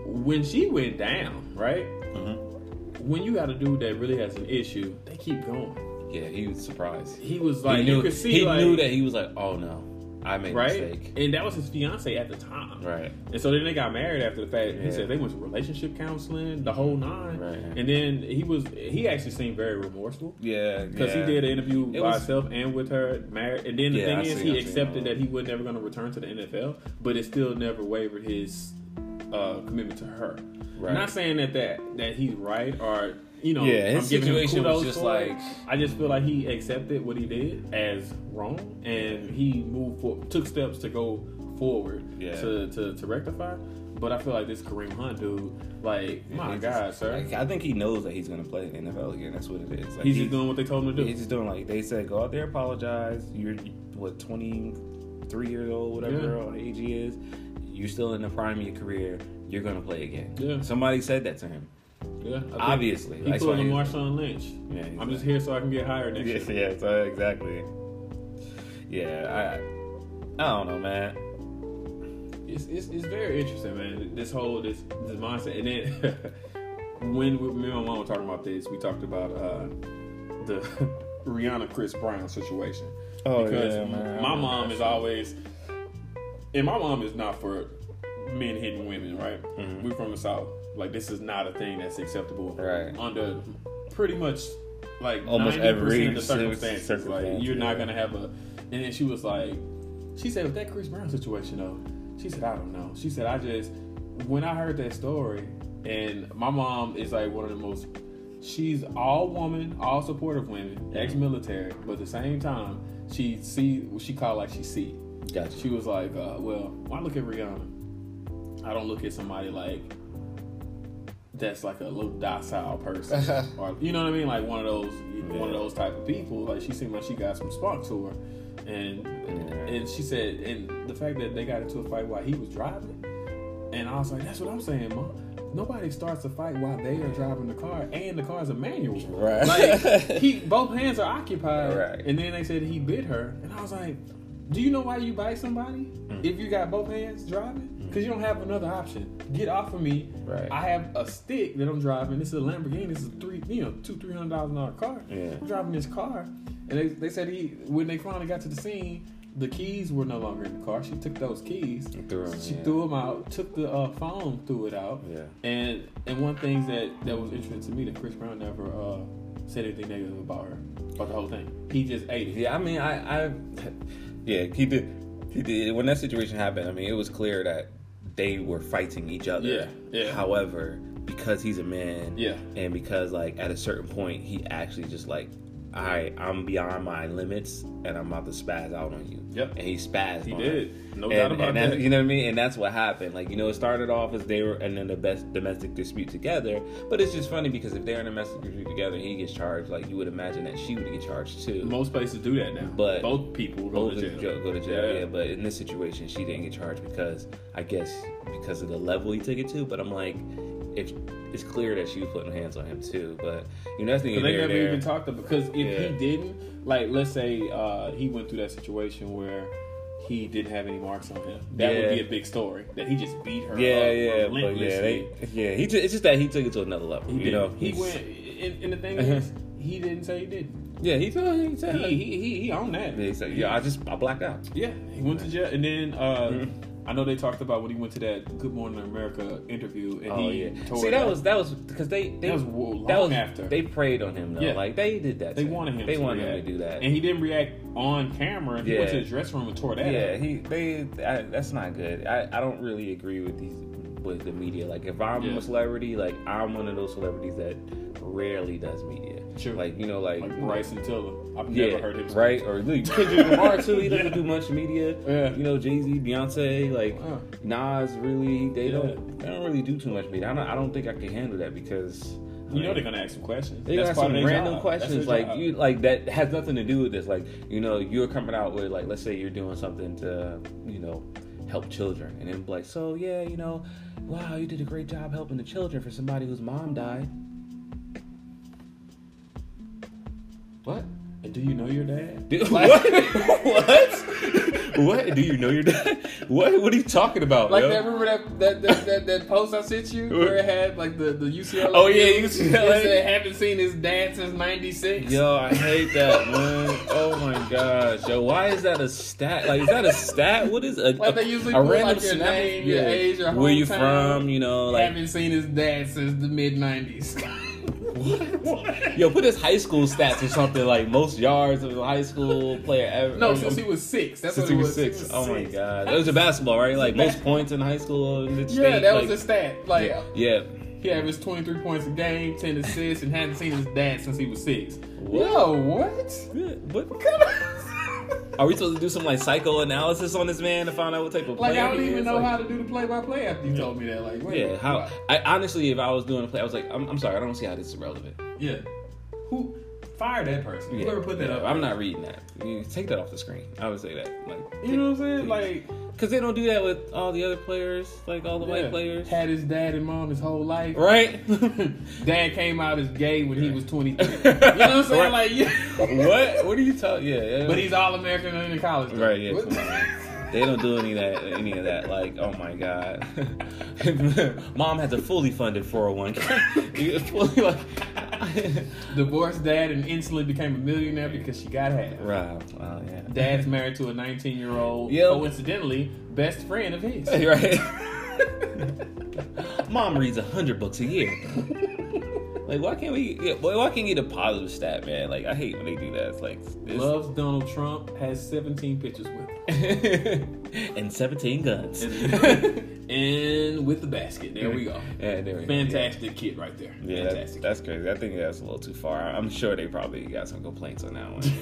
when she went down, right? Mm-hmm. When you got a dude that really has an issue, they keep going. yeah, he was surprised. He was like, he knew you could see, he like, knew that he was like, oh no, I made a right? mistake. And that was his fiance at the time, Right. And so then they got married after the fact. Yeah. He said they went to relationship counseling, the whole nine. Right. And then he was he actually seemed very remorseful. Yeah, Because yeah. he did an interview It by was- himself and with her married. And then the Yeah, I thing is, see, he I accepted that. that he was never going to return to the NFL, but it still never wavered his uh, commitment to her. Right. Not saying that, that that he's right or you know, Yeah, his I'm giving situation was just like- I just feel like he accepted what he did as wrong, and he moved for took steps to go forward Yeah. to, to to rectify. But I feel like this Kareem Hunt dude, like my He God, just- sir, like, I think he knows that he's going to play in the NFL again. That's what it is. Like, he's he- just doing what they told him to do. He's just doing like they said, go out there, apologize. You're what twenty three years old, whatever Yeah. age he is. You're still in the prime of your career. You're gonna play again. Yeah. Somebody said that to him. Yeah, Obviously, he why a Marshawn Lynch. Yeah, he's I'm just here so I can get hired next Yes, year. yes, uh, exactly. Yeah, I, I don't know, man. It's, it's it's very interesting, man. This whole this this mindset, and then when we, me and my mom were talking about this, we talked about uh, the Rihanna Chris Brown situation. Oh, because yeah, man. my mom is always, and my mom is not for men hitting women, right? Mhm. We're from the south. Like this is not a thing that's acceptable Right. under pretty much like Almost 90% every of the circumstances. circumstance, like you're not gonna have a. And then she was like, she said with that Chris Brown situation though, she said I don't know. She said I just when I heard that story, and my mom is like one of the most. She's all woman, all supportive women, ex-military, but at the same time, she see what she call like she see. Gotcha. She was like, uh, well, when I look at Rihanna, I don't look at somebody like that's like a little docile person, or you know what I mean, like one of those, one of those type of people. Like she seemed like she got some spark to her, and and she said, and the fact that they got into a fight while he was driving, and I was like, that's what I'm saying, mom. Nobody starts a fight while they are driving the car, and the car's a manual. Right. Like he, both hands are occupied. Right. And then they said he bit her, and I was like, do you know why you bite somebody Mm. if you got both hands driving? Because you don't have another option. Get off of me. Right. I have a stick that I'm driving. This is a Lamborghini. This is a three, you know, two, three hundred thousand dollar car. Yeah. I'm driving this car, and they, they said he when they finally got to the scene, the keys were no longer in the car. She took those keys. threw 'em, she yeah. threw them out. Took the uh, phone, threw it out. Yeah. And and one thing that that was interesting to me that Chris Brown never uh, said anything negative about her about the whole thing. He just ate it. Yeah, I mean, I, I, yeah, he did, he did. When that situation happened, I mean, it was clear that they were fighting each other. Yeah, yeah. However, because he's a man, Yeah. and because like at a certain point, he actually just like, I, I'm beyond my limits, and I'm about to spaz out on you. Yep. And he spazzed. He did. No and, doubt about and that. You know what I mean? And that's what happened. Like, you know, it started off as they were and then the best domestic dispute together. But it's just funny because if they're in a domestic dispute together, he gets charged. Like, you would imagine that she would get charged too. Most places do that now. But both people go Both to jail. Go to jail, yeah. But in this situation, she didn't get charged because I guess because of the level he took it to. But I'm like, if it's clear that she was putting hands on him too. But you know, that's the they never there. even talked about because if Yeah. he didn't, like, let's say uh, he went through that situation where he didn't have any marks on him, that would be a big story. That he just beat her. Yeah, up yeah, but yeah, they, yeah. He, ju- it's just that he took it to another level. He you did. know, he He's- went. And, and the thing is, he didn't say he didn't. Yeah, he told. He said. He he he, he owned that. Yeah, he said, yeah, I just I blacked out. Yeah, he went to jail, and then uh, I know they talked about when he went to that Good Morning America interview, and Oh he yeah. told See, that was that was because they they That was long that was after. they preyed on him though. Yeah. Like they did that. they wanted him. They to wanted react. him to do that. and he didn't react on camera. He went to Yeah. his dressing room and tore that. yeah, up. he they I, that's not good. I, I don't really agree with these with the media. Like if I'm Yeah. a celebrity, like I'm one of those celebrities that rarely does media. Sure. Like you know, like, like Bryson Tiller. I've yeah, never heard him. speak. right or look, Kendrick Lamar too. He doesn't do much media. Yeah. You know, Jay Z, Beyonce, like Uh. Nas. Really, they Yeah. don't they don't really do too much media. I don't I don't think I can handle that because. You know they're gonna ask some questions. They That's got part some random job. Questions like you like that has nothing to do with this. Like you know you're coming out with like let's say you're doing something to you know help children and then like so yeah you know wow you did a great job helping the children for somebody whose mom died. What? Do you know your dad? What? what? what? Do you know your dad? What? What are you talking about? Like yo? that, remember that that, that that that post I sent you where it had like the the UCLA. Oh, yeah. UCLA. It said, haven't seen his dad since '96. Yo, I hate that, man. Oh my gosh, yo, why is that a stat? Like, is that a stat? What is a, Like they usually a put, random like, your name, your age, your where you from? You know, like haven't seen his dad since the mid '90s. yo, put his high school stats or something like most yards of a high school player ever. No, since he was six. That's since what he was six. He was oh my god, that was a basketball, right? Like most points in high school. In the Yeah, state, that like, was a stat. Like yeah, yeah. he averaged 23 points a game, 10 assists, and hadn't seen his dad since he was six. What? Yo, what? What? Are we supposed to do some like psychoanalysis on this man to find out what type of play? Like I don't even is? know Like- how to do the play-by-play after you told me that. Like, wait, Yeah, how? I honestly, if I was doing a play, I was like, I'm, I'm sorry, I don't see how this is relevant. Yeah, who fired that person? Yeah, Whoever put that yeah, up? I'm not reading that. You take that off the screen. I would say that, like, You know what I'm saying? Like, because they don't do that with all the other players, like all the yeah, white players, had his dad and mom his whole life. right? Dad came out as gay when he was 23. you know what I'm saying? Right. Like, yeah. what? What are you talking? Yeah, yeah. But he's all American in college. though. Right, yeah, What- come on. They don't do any of that. Any of that. Like, oh my god, mom has a fully funded 401k. Fully like, Divorced dad and instantly became a millionaire because she got half. Right. wow, yeah. Dad's married to a 19 year old, Yep. coincidentally, best friend of his. right. Mom reads a hundred books a year. Like, why can't we? Yeah, why why can't we get a positive stat, man? Like, I hate when they do that. It's like, it's, Loves Donald Trump, has 17 pictures with him. and seventeen guns. and with the basket. There we go. Yeah, there we go. Fantastic kid right there. Yeah, that's, Fantastic. that's crazy. I think that's a little too far. I'm sure they probably got some complaints on that one.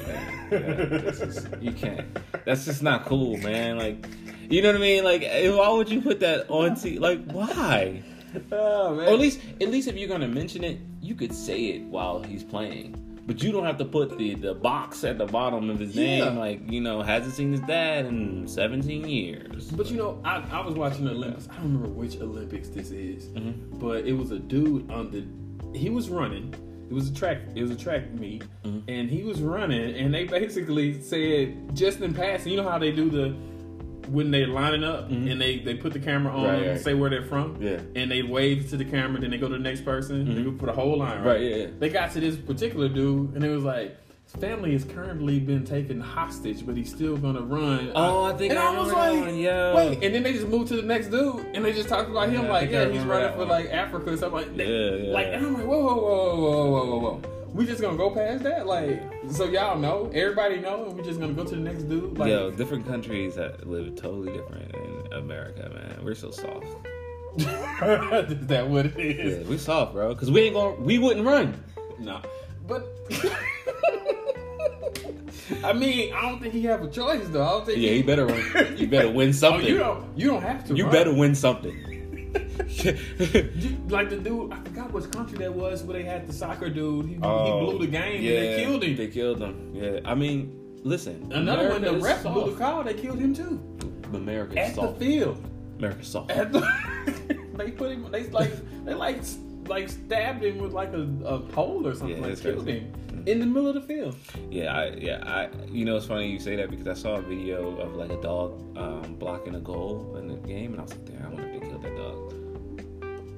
Yeah, this is- you can't. That's just not cool, man. Like, you know what I mean? Like, eh, why would you put that on? T- like, why? oh, man. Or at least, at least if you're gonna mention it, you could say it while he's playing. But you don't have to put the, the box at the bottom of his Yeah. name, like you know, hasn't seen his dad in 17 years. But you know, I, I was watching the Olympics. I don't remember which Olympics this is, Mhm. but it was a dude on the. He was running. It was a track. It was a track meet, Mhm. and he was running. And they basically said just in passing. You know how they do the when they're lining up Mhm. and they they put the camera on Right, and right. say where they're from. Yeah. And they wave to the camera. Then they go to the next person. They Mhm. go for the whole line. Right. Right, yeah, yeah. They got to this particular dude, and it was like. His family has currently been taken hostage, but he's still gonna run. Oh, I think and I I was like, one, yeah. wait, and then they just moved to the next dude, and they just talked about him Yeah, like, yeah, he's running for like Africa or something like that. Yeah, yeah. Like, and I'm like, whoa, whoa, whoa, whoa, whoa, whoa, whoa. We just gonna go past that, like, so y'all know, everybody know, and we just gonna go to the next dude, like, Yo, different countries that live totally different in America, man. We're so soft. is that what it is? Yeah, we soft, bro. Cause we ain't going to we wouldn't run. No, but. I mean, I don't think he have a choice though. I don't think. Yeah, he better run. You better win Oh, something. you don't. You don't have to. You run. better win something. Like the dude, I forgot which country that was where they had the soccer dude. He, he blew the game and they killed him. Oh, They killed him. Yeah, I mean, listen. Another one, the America ref blew the call. They killed him too America's at soft. the field. America's soft. At the, they put him. They like they like like stabbed him with like a, a pole or something. Yeah, like killed crazy. him in the middle of the field. Yeah, I, yeah, I. You know, it's funny you say that because I saw a video of like a dog um, blocking a goal in the game, and I was like, damn, I wonder if they killed that dog.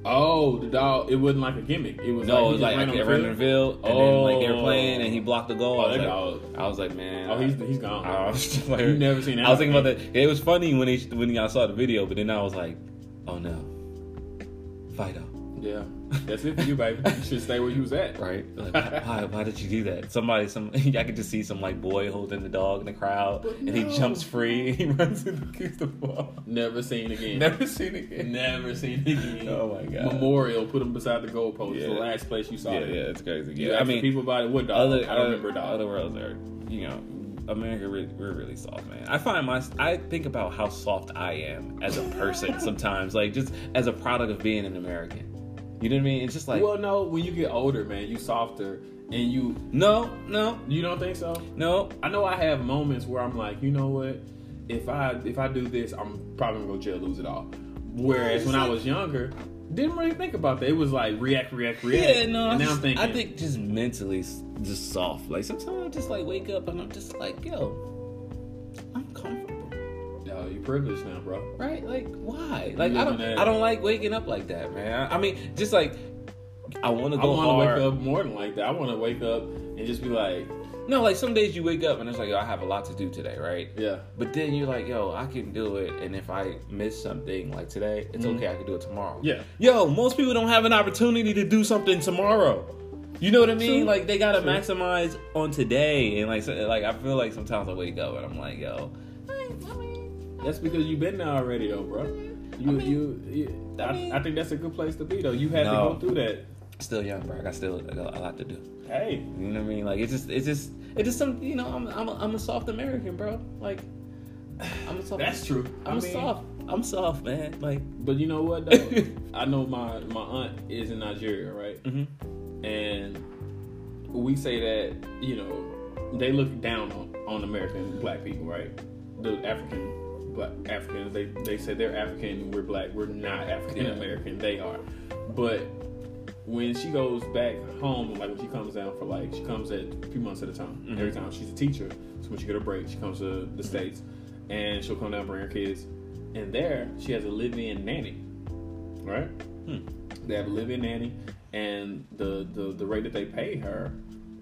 Oh, the dog. It wasn't like a gimmick. It was No, like, it was like, ran on like the ran field. the field, and then like they were Oh. playing, and he oh. blocked the goal. Oh, I, was like, oh, dog. I was like, man. Oh, he's he's gone. I was just like, You never seen that I was thinking about that. It was funny when he when y'all saw the video, but then I was like, oh no, Fido, yeah, that's it for you, baby. You should stay where you was at. right? Like, why, why, why did you do that? Somebody, some I could just see some like boy holding the dog in the crowd, But and he jumps free, and he runs and kicks the ball. Never seen again. Never seen it again. Never seen again. Oh my god. Memorial. Put him beside the goalpost. Yeah. The last place you saw Yeah, it. yeah, it's crazy. You Yeah, I mean, people about it. What dog? other, I don't remember other, dog. other worlds are, you know, America. We're, we're really soft, man. I find my, I think about how soft I am as a person sometimes, like just as a product of being an American. You know what I mean? It's just like, well, no. When you get older, man, you softer, and you no, no, you don't think so. no. I know I have moments where I'm like, you know what? If I if I do this, I'm probably gonna go to jail, lose it all. Whereas when I was younger, didn't really think about that. It was like react, react, react. Yeah, no. And I, now I'm just, thinking, I think just mentally, just soft. Like sometimes I just like wake up and I'm just like, yo, I'm comfortable. Privileged now, bro. right? Like, why? Like, I don't, I don't like waking up like that, man. I mean, just like, I want to go. I want to wake up more than like that. I want to wake up and just be like, No, like some days you wake up and it's like, yo, I have a lot to do today, right? yeah, But then you're like, yo, I can do it, and if I miss something like today, it's Mhm. okay. I can do it tomorrow. yeah. Yo, most people don't have an opportunity to do something tomorrow. You know what I mean? True. Like they gotta True. maximize on today, and like, so, like I feel like sometimes I wake up and I'm like, yo, That's because you've been there already, though, bro. You, I mean- you, you I, I mean- I think that's a good place to be, though. You had No. to go through that. still young, bro. I got still I got a lot to do. Hey, You know what I mean? Like it's just it's just it's just some you know I'm I'm a, I'm a soft American, bro. Like I'm a soft. that's true. I'm I mean, soft. I'm soft, man. Like. But you know what, though? I know my my aunt is in Nigeria, right? hmm and we say that you know they look down on, on American black people, right? The African black Africans, they they say they're African, we're black, we're not African American, they are. But when she goes back home, like when she comes down for like she comes at a few months at a time. Mhm. Every time she's a teacher, so when she get a break, she comes to the states, and she'll come down and bring her kids. And there, she has a live-in nanny, right? Hmm. They have a live-in nanny, and the, the the rate that they pay her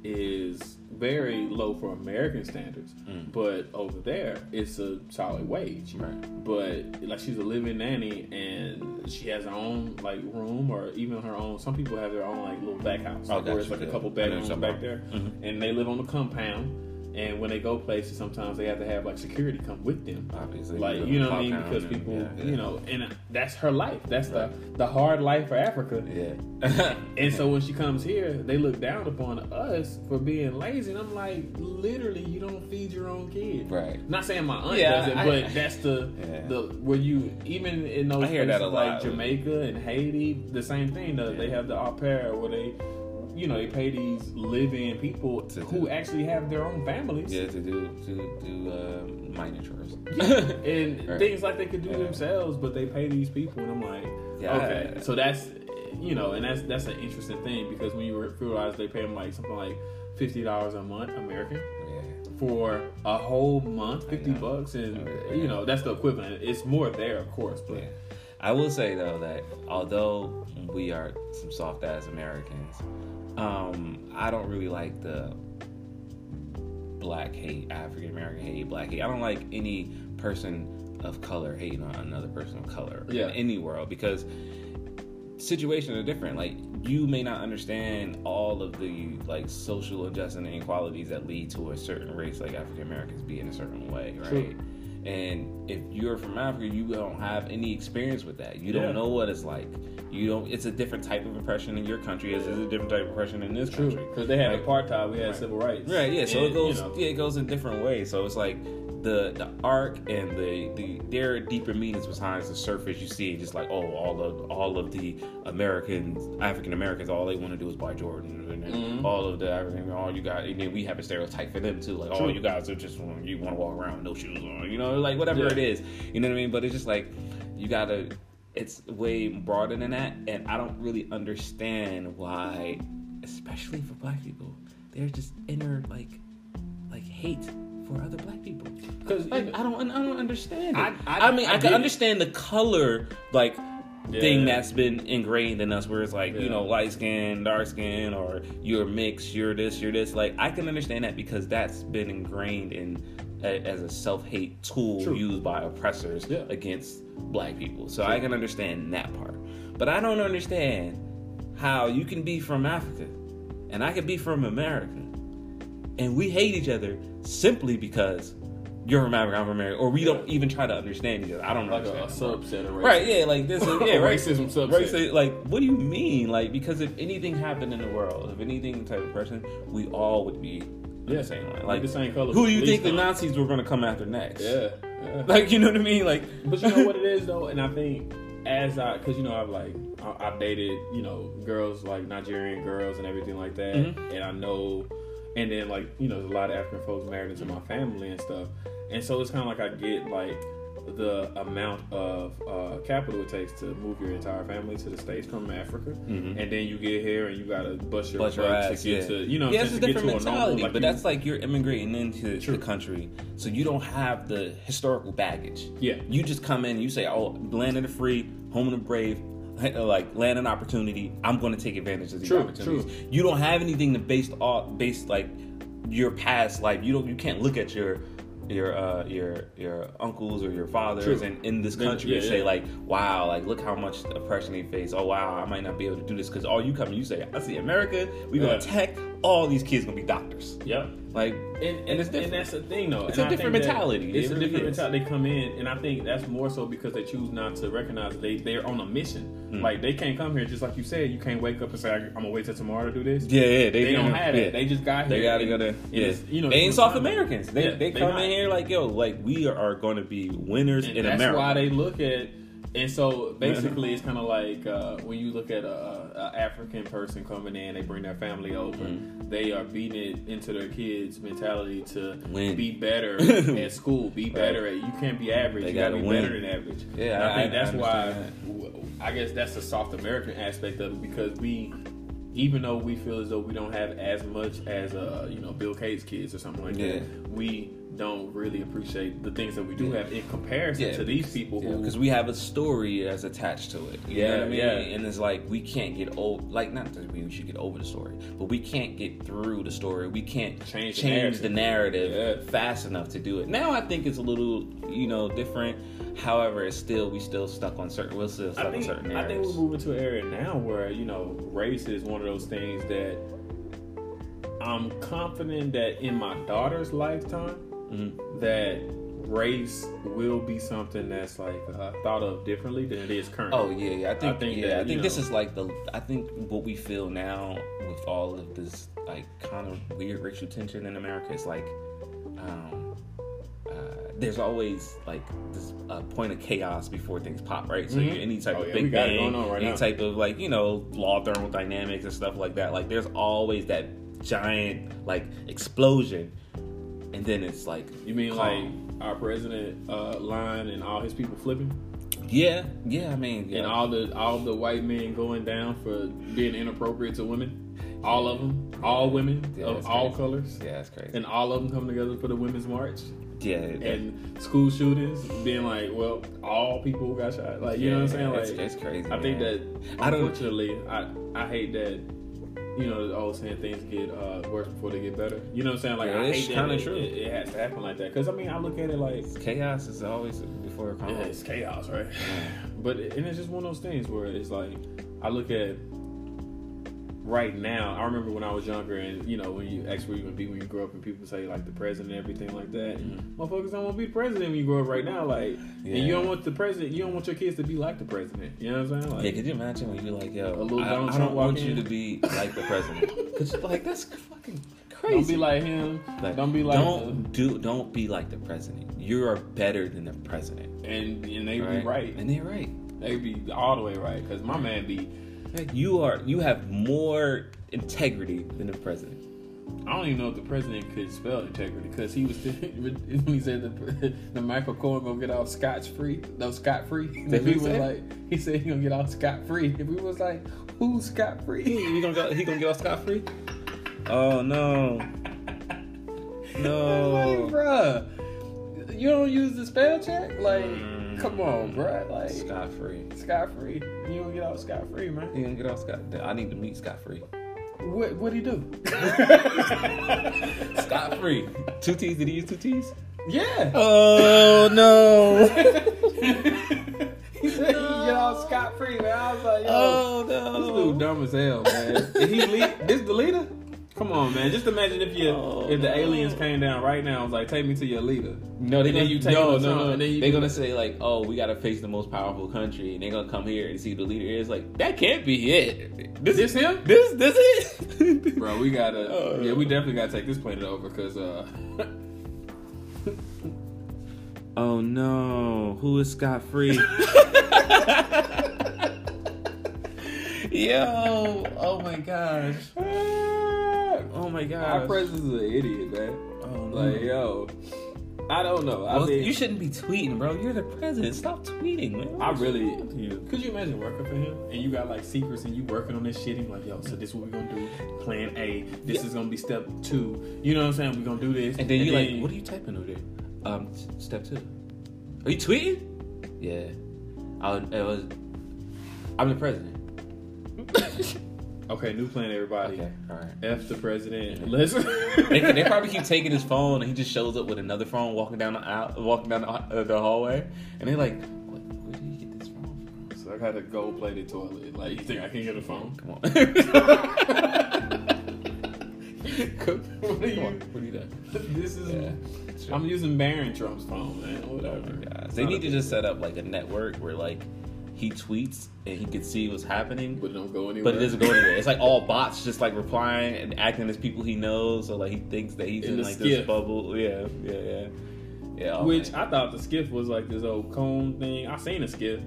is very low for American standards. Mm. But over there, it's a solid wage. Right. But like she's a living nanny, and she has her own like room, or even her own. Some people have their own like little back house, Oh, like, where it's like a couple bedrooms back there, Mhm. and they live on the compound. And when they go places, sometimes they have to have like security come with them. Obviously, Like you know what I mean? Because people, yeah, yeah. you know, and that's her life. That's the the hard life for Africa. Yeah. And so when she comes here, they look down upon us for being lazy. And I'm like, literally, you don't feed your own kid. Right. Not saying my aunt Yeah, does it, I- but that's the the where you even in those I places like. Jamaica and Haiti, the same thing. The, They have the au pair where they, you know, they pay these live-in people To who do- actually have their own families. Yeah, to do to do uh, minor chores. and Right. things like they could do Yeah. themselves, but they pay these people, and I'm like, Yeah, okay, so that's you know, and that's that's an interesting thing because when you realize they pay them like something like fifty dollars a month American Yeah. for a whole month, fifty bucks, and Yeah. you know that's the equivalent. It's more there, of course, but Yeah. I will say though that although we are some soft ass Americans, um, I don't really like the black hate, African American hate, black hate. I don't like any person of color hating on another person of color Yeah. in any world because situations are different. Like you may not understand all of the like social injustice and inequalities that lead to a certain race, like African Americans, being a certain way, right? True. And if you're from Africa, you don't have any experience with that. You don't know what it's like. You don't. It's a different type of oppression in your country as it's a different type of oppression in this true country. because they had Like- apartheid, we had Right. civil rights, Right. Yeah. So And, it goes. You know, Yeah, it goes in different ways. So it's like the the arc and the the there are deeper meanings behind the surface. You see just like oh all of all of the Americans African Americans all they want to do is buy Jordan and Mhm. all of the African all you got and then we have a stereotype for them too like True. oh you guys are just you want to walk around with no shoes on you know like whatever Yeah. it is you know what I mean but it's just like you gotta it's way broader than that and I don't really understand why especially for black people there's just inner like like hate for other black people. because Like I don't I don't understand it. I- I, I- mean I I, can understand the color like thing that's been ingrained in us where it's like you know light skin dark skin or you're mixed you're this you're this like i can understand that because that's been ingrained in a, as a self-hate tool True. used by oppressors Yeah. against black people so i can understand that part but i don't understand how you can be from africa and i can be from america and we hate each other simply because you're from Africa, I'm from America, or we don't even try to understand each other. I don't Like a, understand. a subset of racism. Right, yeah, like this is yeah. Racism subset. Racist, like, what do you mean? Like, because if anything happened in the world, if anything type of person, we all would be Yeah. the same line. Like Like, the same color. who do you think the. Nazis were going to come after next? Yeah. yeah. Like, you know what I mean? Like, But you know what it is though, and I think as I, because you know I've like I- I've dated you know girls like Nigerian girls and everything like that, Mhm. and I know, and then like you know there's a lot of African folks married into my family and stuff, and so it's kind of like I get like the amount of uh, capital it takes to move your entire family to the states from Africa, Mhm. and then you get here and you gotta bust your Bust your ass, to get yeah. to you know yeah, just it's a to get different to a normal, mentality, like but you- that's like you're immigrating into True. the country, so you don't have the historical baggage. yeah You just come in and you say, "Oh, land of the free, home of the brave." Like land an opportunity, I'm going to take advantage of these True, opportunities. You don't have anything to base off, based like your past life. You don't. You can't look at your your uh your your uncles or your fathers True. and in this country and say yeah. like wow like look how much oppression they face oh wow i might not be able to do this because all you come and you say i see america we gonna attack all these kids gonna be doctors yep like And, and, it's different. and that's the thing, though. It's And a I different mentality. It's It a really different is. mentality. They come in, and I think that's more so because they choose not to recognize they they're on a mission. Mm. Like they can't come here just like you said. You can't wake up and say, "I'm gonna wait till tomorrow to do this." yeah yeah They, don't gonna- have yeah. that. They just got here. They gotta go and yeah. You know, they ain't South. Americans. They Yeah, they they come in here like yo, like we are, are going to be winners And in that's America. That's why they look at. And so basically, it's kind of like uh, when you look at a, a African person coming in, they bring their family over. Mm-hmm. They are beating it into their kids' mentality to Win. be better at school, be better at. You can't be average. They you gotta gotta be win. better than average. Yeah, And I, think I that's why. w- I guess that's the soft American aspect of it because we. Even though we feel as though we don't have as much as uh, you know Bill Gates' kids or something like Yeah. that, we don't really appreciate the things that we do Yeah. have in comparison to these people who because we have a story as attached to it. You Yeah, know what I mean? yeah. And it's like we can't get over, like not that we should get over the story, but we can't get through the story. We can't Change the change the narrative Yeah. fast enough to do it. Now I think it's a little, you know, different. However, it's still we still stuck on certain. We're still stuck I on think, certain I think we're moving to an area now where you know race is one of those things that I'm confident that in my daughter's lifetime Mhm. that race will be something that's like uh, thought of differently than it is currently. Oh yeah, yeah. I think, think yeah, that, I think this know- is like the. I think what we feel now with all of this like kind of weird racial tension in America is like, um, uh, there's always like this uh, point of chaos before things pop, right? So Mhm. any type Oh, of yeah, big bang, right any now. type of like you know law thermodynamics and stuff like that. Like there's always that giant like explosion, and then it's like you mean calm. like our president uh, line and all his people flipping, yeah, yeah. I mean, yeah. and all the all the white men going down for being inappropriate to women, all of them, all women Yeah, of all crazy. colors. yeah, that's crazy. and all of them come together for the women's march yeah, and school shootings being like well all people got shot like you know what i'm saying like it's, it's crazy. i think man. that I don't- unfortunately i i hate that you know the old saying things get uh, worse before they get better you know what i'm saying like Yeah, i it's hate kinda true. It, it has to happen like that because i mean i look at it like chaos is always before a calm. yeah, it's chaos right but and it's just one of those things where it's like i look at right now i remember when i was younger and you know when you ask where you gonna be when you grow up and people say like the president and everything like that Mhm. motherfuckers don't want to be the president when you grow up right now like Yeah. and you don't want the president you don't want your kids to be like the president you know what i'm saying like Yeah, could you imagine when you're like, yo, A little I, Donald I Trump don't want walk you to be like the president, because like that's fucking crazy. don't be like him Like, don't be like don't do don't be like the president. You are better than the president. and and they be right and they're right. they be all the way right because my man be Like, you are you have more integrity than the president. I don't even know if the president could spell integrity because he was when he said the, the Michael Cohen gonna get off scotch free, no scot free. He was like, he said he gonna get off scot free. And we was like, who's scot free? He gonna go, he gonna get off scot free? Oh no, like, no. bruh, you don't use the spell check, like, Mm. Come on, mm-hmm. bro. Like Scot free. scot free. You don't get out scot free, man. You gonna get off Scot? I need to meet Scot free. What what he do? Scot free. Two T's. Did he use two T's? yeah. Oh no. he said he can get out scot free, man. I was like, yo, oh this no. dude dumb as hell, man. Did he lead this the leader? Come on, man. Just imagine if you Oh, if the no. aliens came down right now and was like, take me to your leader. No, they And then gonna, you take no, him to no, Trump, no. and then you They're gonna say like, "Oh, we gotta face the most powerful country," and they're gonna come here and see who the leader is. Like, that can't be it. This is him? This, this it. Bro, we gotta Oh, yeah, we definitely gotta take this planet over because uh Oh no, who is Scott Free? Yo, oh my gosh. Oh my god, our gosh. president's an idiot, man. Oh, no. Like, yo. I don't know. I Well, mean you shouldn't be tweeting, bro. You're the president. Stop tweeting, man. I really You. could you imagine working for him and you got like secrets and you working on this shit and like, yo, so this is what we're gonna do. Plan A. This Yeah. is gonna be step two. You know what I'm saying? We're gonna do this. And then you like, what are you typing over there? Um, step two. Are you tweeting? Yeah. I was, it was. I'm the president. Okay, new plan everybody. Okay, all right. F the president. Let's They, they probably keep taking his phone, and he just shows up with another phone, walking down the aisle, walking down the, uh, the hallway, and they're like, what, "Where did he get this phone from?" So I got a gold plated toilet. Like you think I can get a phone? Come on, what are you? on, what are you doing? This is. Yeah. I'm using Barron Trump's phone, man. Whatever. Guys, They need to just set up like a network where like he tweets and he can see what's happening. But it don't go anywhere. But it doesn't go anywhere. It's like all bots just like replying and acting as people he knows, so like he thinks that he's In in, the like skiff. this bubble. Yeah, yeah, yeah. Yeah. oh, Which man. I thought the skiff was like this old cone thing. I seen a skiff,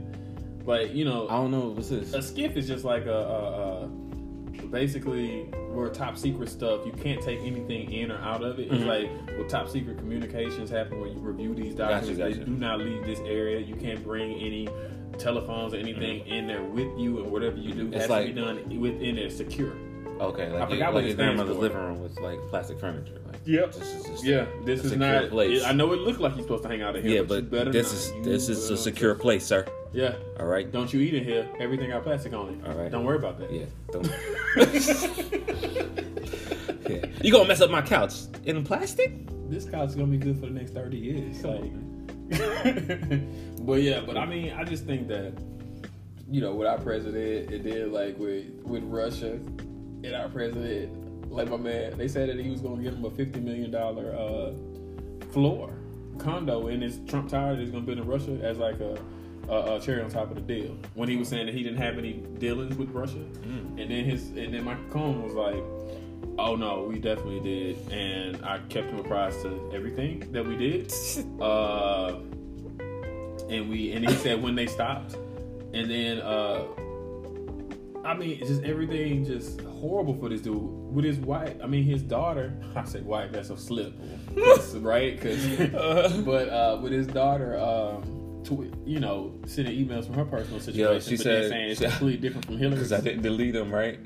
like you know, I don't know what's this. a skiff is just like a, a, a basically where top secret stuff you can't take anything in or out of it. It's Mhm. like with top secret communications happen where you review these Gotcha, documents. gotcha. They do not leave this area. You can't bring any telephones or anything in there with you, and whatever you do Mm-hmm. It's has like- to be done within there secure. Okay, like, I forgot your- what like it your stands grandmother's for. living room with like plastic furniture. Like, Yep. This is just Yeah, this a is secure not. place. I know it looked like you're supposed to hang out in here. yeah, but, you but better this not. is You, this is uh, a secure place, sir. Yeah, All right. don't you eat in here. Everything got plastic on it. All right. Don't worry about that. Yeah. Don't. yeah. You gonna mess up my couch in plastic? this couch is gonna be good for the next thirty years. Like, but yeah, but I mean, I just think that you know, with our president, it did like with with Russia, and our president, like my man, they said that he was gonna give him a fifty million dollar uh, floor condo in his Trump Tower that he's gonna build in Russia as like a. A, a cherry on top of the deal. When he was saying that he didn't have any dealings with Russia, and then his and then Michael Cohen was like, Oh no, we definitely did, and I kept him apprised to everything that we did. Uh, and we and he said when they stopped, and then uh, I mean, just everything just horrible for this dude with his wife. I mean, his daughter. I say wife, that's a slip, 'Cause- right? Because but uh, with his daughter. Um, tw- you know, sending emails from her personal situation, she but said- saying it's she- completely different from Hillary's. Because I didn't delete them, right?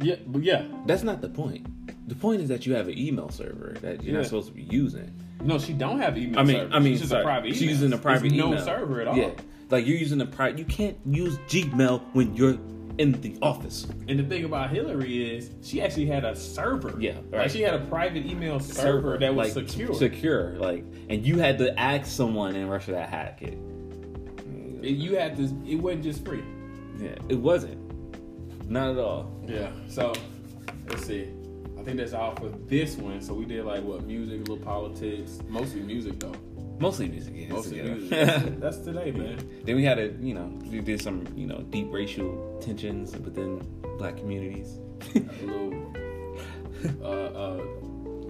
Yeah, but yeah, That's not the point. The point is that you have an email server that you're Yeah. not supposed to be using. No, she don't have email. I mean, service. I mean, she's sorry. a private. She's email. using a private There's email. No server at all. Yeah, like you're using a private. You can't use Gmail when you're in the office. And the thing about Hillary is she actually had a server. Yeah, Like right. she had a private email server, that was like, secure. Secure, like, and you had to ask someone in Russia to hack it. You had this. It wasn't just free. Yeah, it wasn't. Not at all. Yeah. So let's see. I think that's all for this one. So we did like what music, a little politics, mostly music though. Mostly music. Yeah, Mostly music. That's, today, man. then we had a, you know, we did some, you know, deep racial tensions within black communities. A little uh, uh,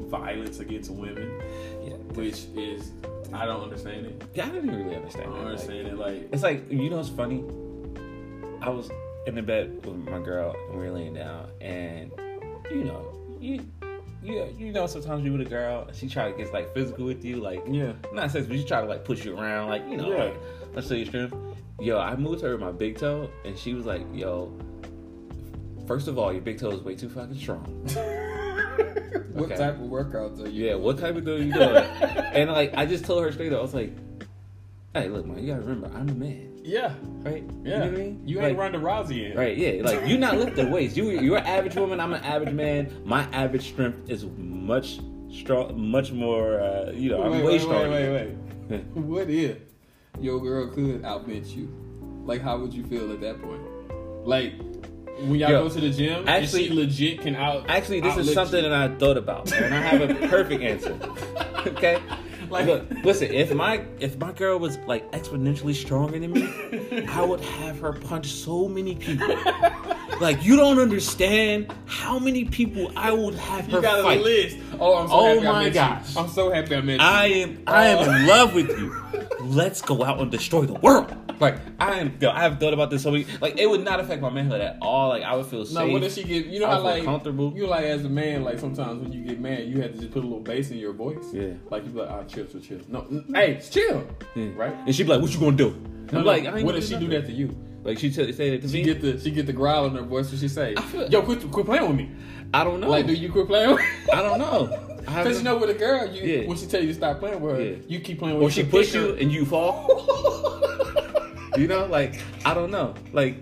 violence against women, yeah, which is I don't understand it. yeah, I didn't really understand. I don't. Like, understand it. Like It's like you know what's funny? I was in the bed with my girl and we were laying down and you know, you you you know sometimes you with a girl she try to get like physical with you, like yeah. not sex, but she try to like push you around, like, you know, Yeah. like, let's say your strength. Yo, I moved her with my big toe and she was like, Yo, first of all, your big toe is way too fucking strong. what Okay. type of workouts are you? Yeah, what type of deal you doing? and like I just told her straight up, I was like, Hey, look, man, you gotta remember, I'm a man, Yeah, right? yeah. You know what I mean? You Like, ain't Ronda Rousey in. Right, yeah. Like you're not lifting weights. You you're an average woman. I'm an average man. My average strength is much strong, much more. Uh, you know, I'm wait, way wait, stronger. wait, wait, wait. what if your girl could outbench you? Like, how would you feel at that point? Like when y'all Yo, go to the gym, actually- legit can out. Actually, this is something you. that I thought about, and I have a perfect answer. Okay. Like- Look, listen. If my if my girl was like exponentially stronger than me, I would have her punch so many people. Like you don't understand how many people I would have her You got fight. a list. Oh, I'm so Oh happy I my met gosh. You. I'm so happy I met you. I am I am Oh. in love with you. Let's go out and destroy the world. Like I am, yo, I have thought about this so many. Like it would not affect my manhood at all. Like I would feel safe. No, what if she get? You know how like comfortable. You like as a man, like sometimes when you get mad, you have to just put a little bass in your voice. Yeah. Like you be like, ah, chill, chill, chill. No, n- hey, chill. Yeah. Right. And she'd be like, "What you gonna do?" No, I'm no, like, I ain't what if she do that to you? Like she t- say that to She me. get the she get the growl in her voice. What she say? feel- Yo, quit quit playing with me. I don't know. Like, do you quit playing? with me? I don't know. Because you know with a girl, you Yeah. when she tell you to stop playing with her, Yeah. you keep playing with or she push you and you fall. you know, like I don't know. Like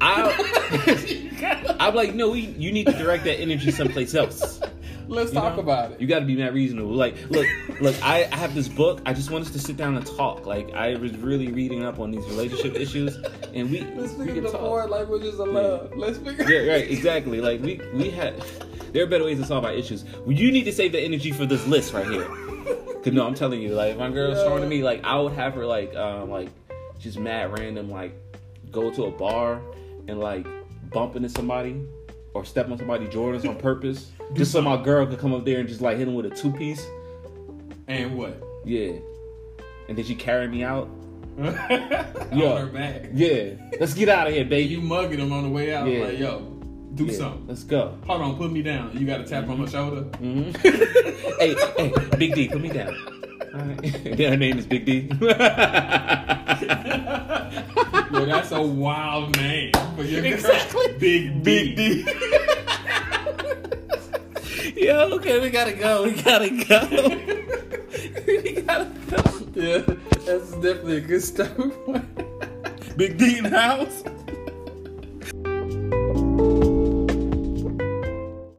I, I'm like, no, we, you need to direct that energy someplace else. Let's You talk know? about it. You got to be that reasonable. Like, look, look. I, I have this book. I just want us to sit down and talk. Like, I was really reading up on these relationship issues, and we Let's we figure the talk. four languages of love. Let's figure. Yeah, right. Exactly. Like we we had. There are better ways to solve our issues. You need to save the energy for this list right here. Cause no, I'm telling you, like if my girl's Yeah. strong to me, like I would have her like um like just mad random like go to a bar and like bump into somebody or step on somebody Jordans on purpose, just so my girl could come up there and just like hit him with a two piece. And what? Yeah, and then she carry me out. on Yeah. her back. Yeah, let's get out of here, baby. You mugging him on the way out. Yeah. Like, yo, do Yeah, something. Let's go. Hold on, put me down. You got to tap on my shoulder. hmm hey, hey, Big D, put me down. All right. Then her name is Big D. Yo, that's a wild name for your girl. Exactly. Big Big D. Yo, okay, we gotta go. We gotta go. we gotta go. yeah, that's definitely a good start. Big D in the house.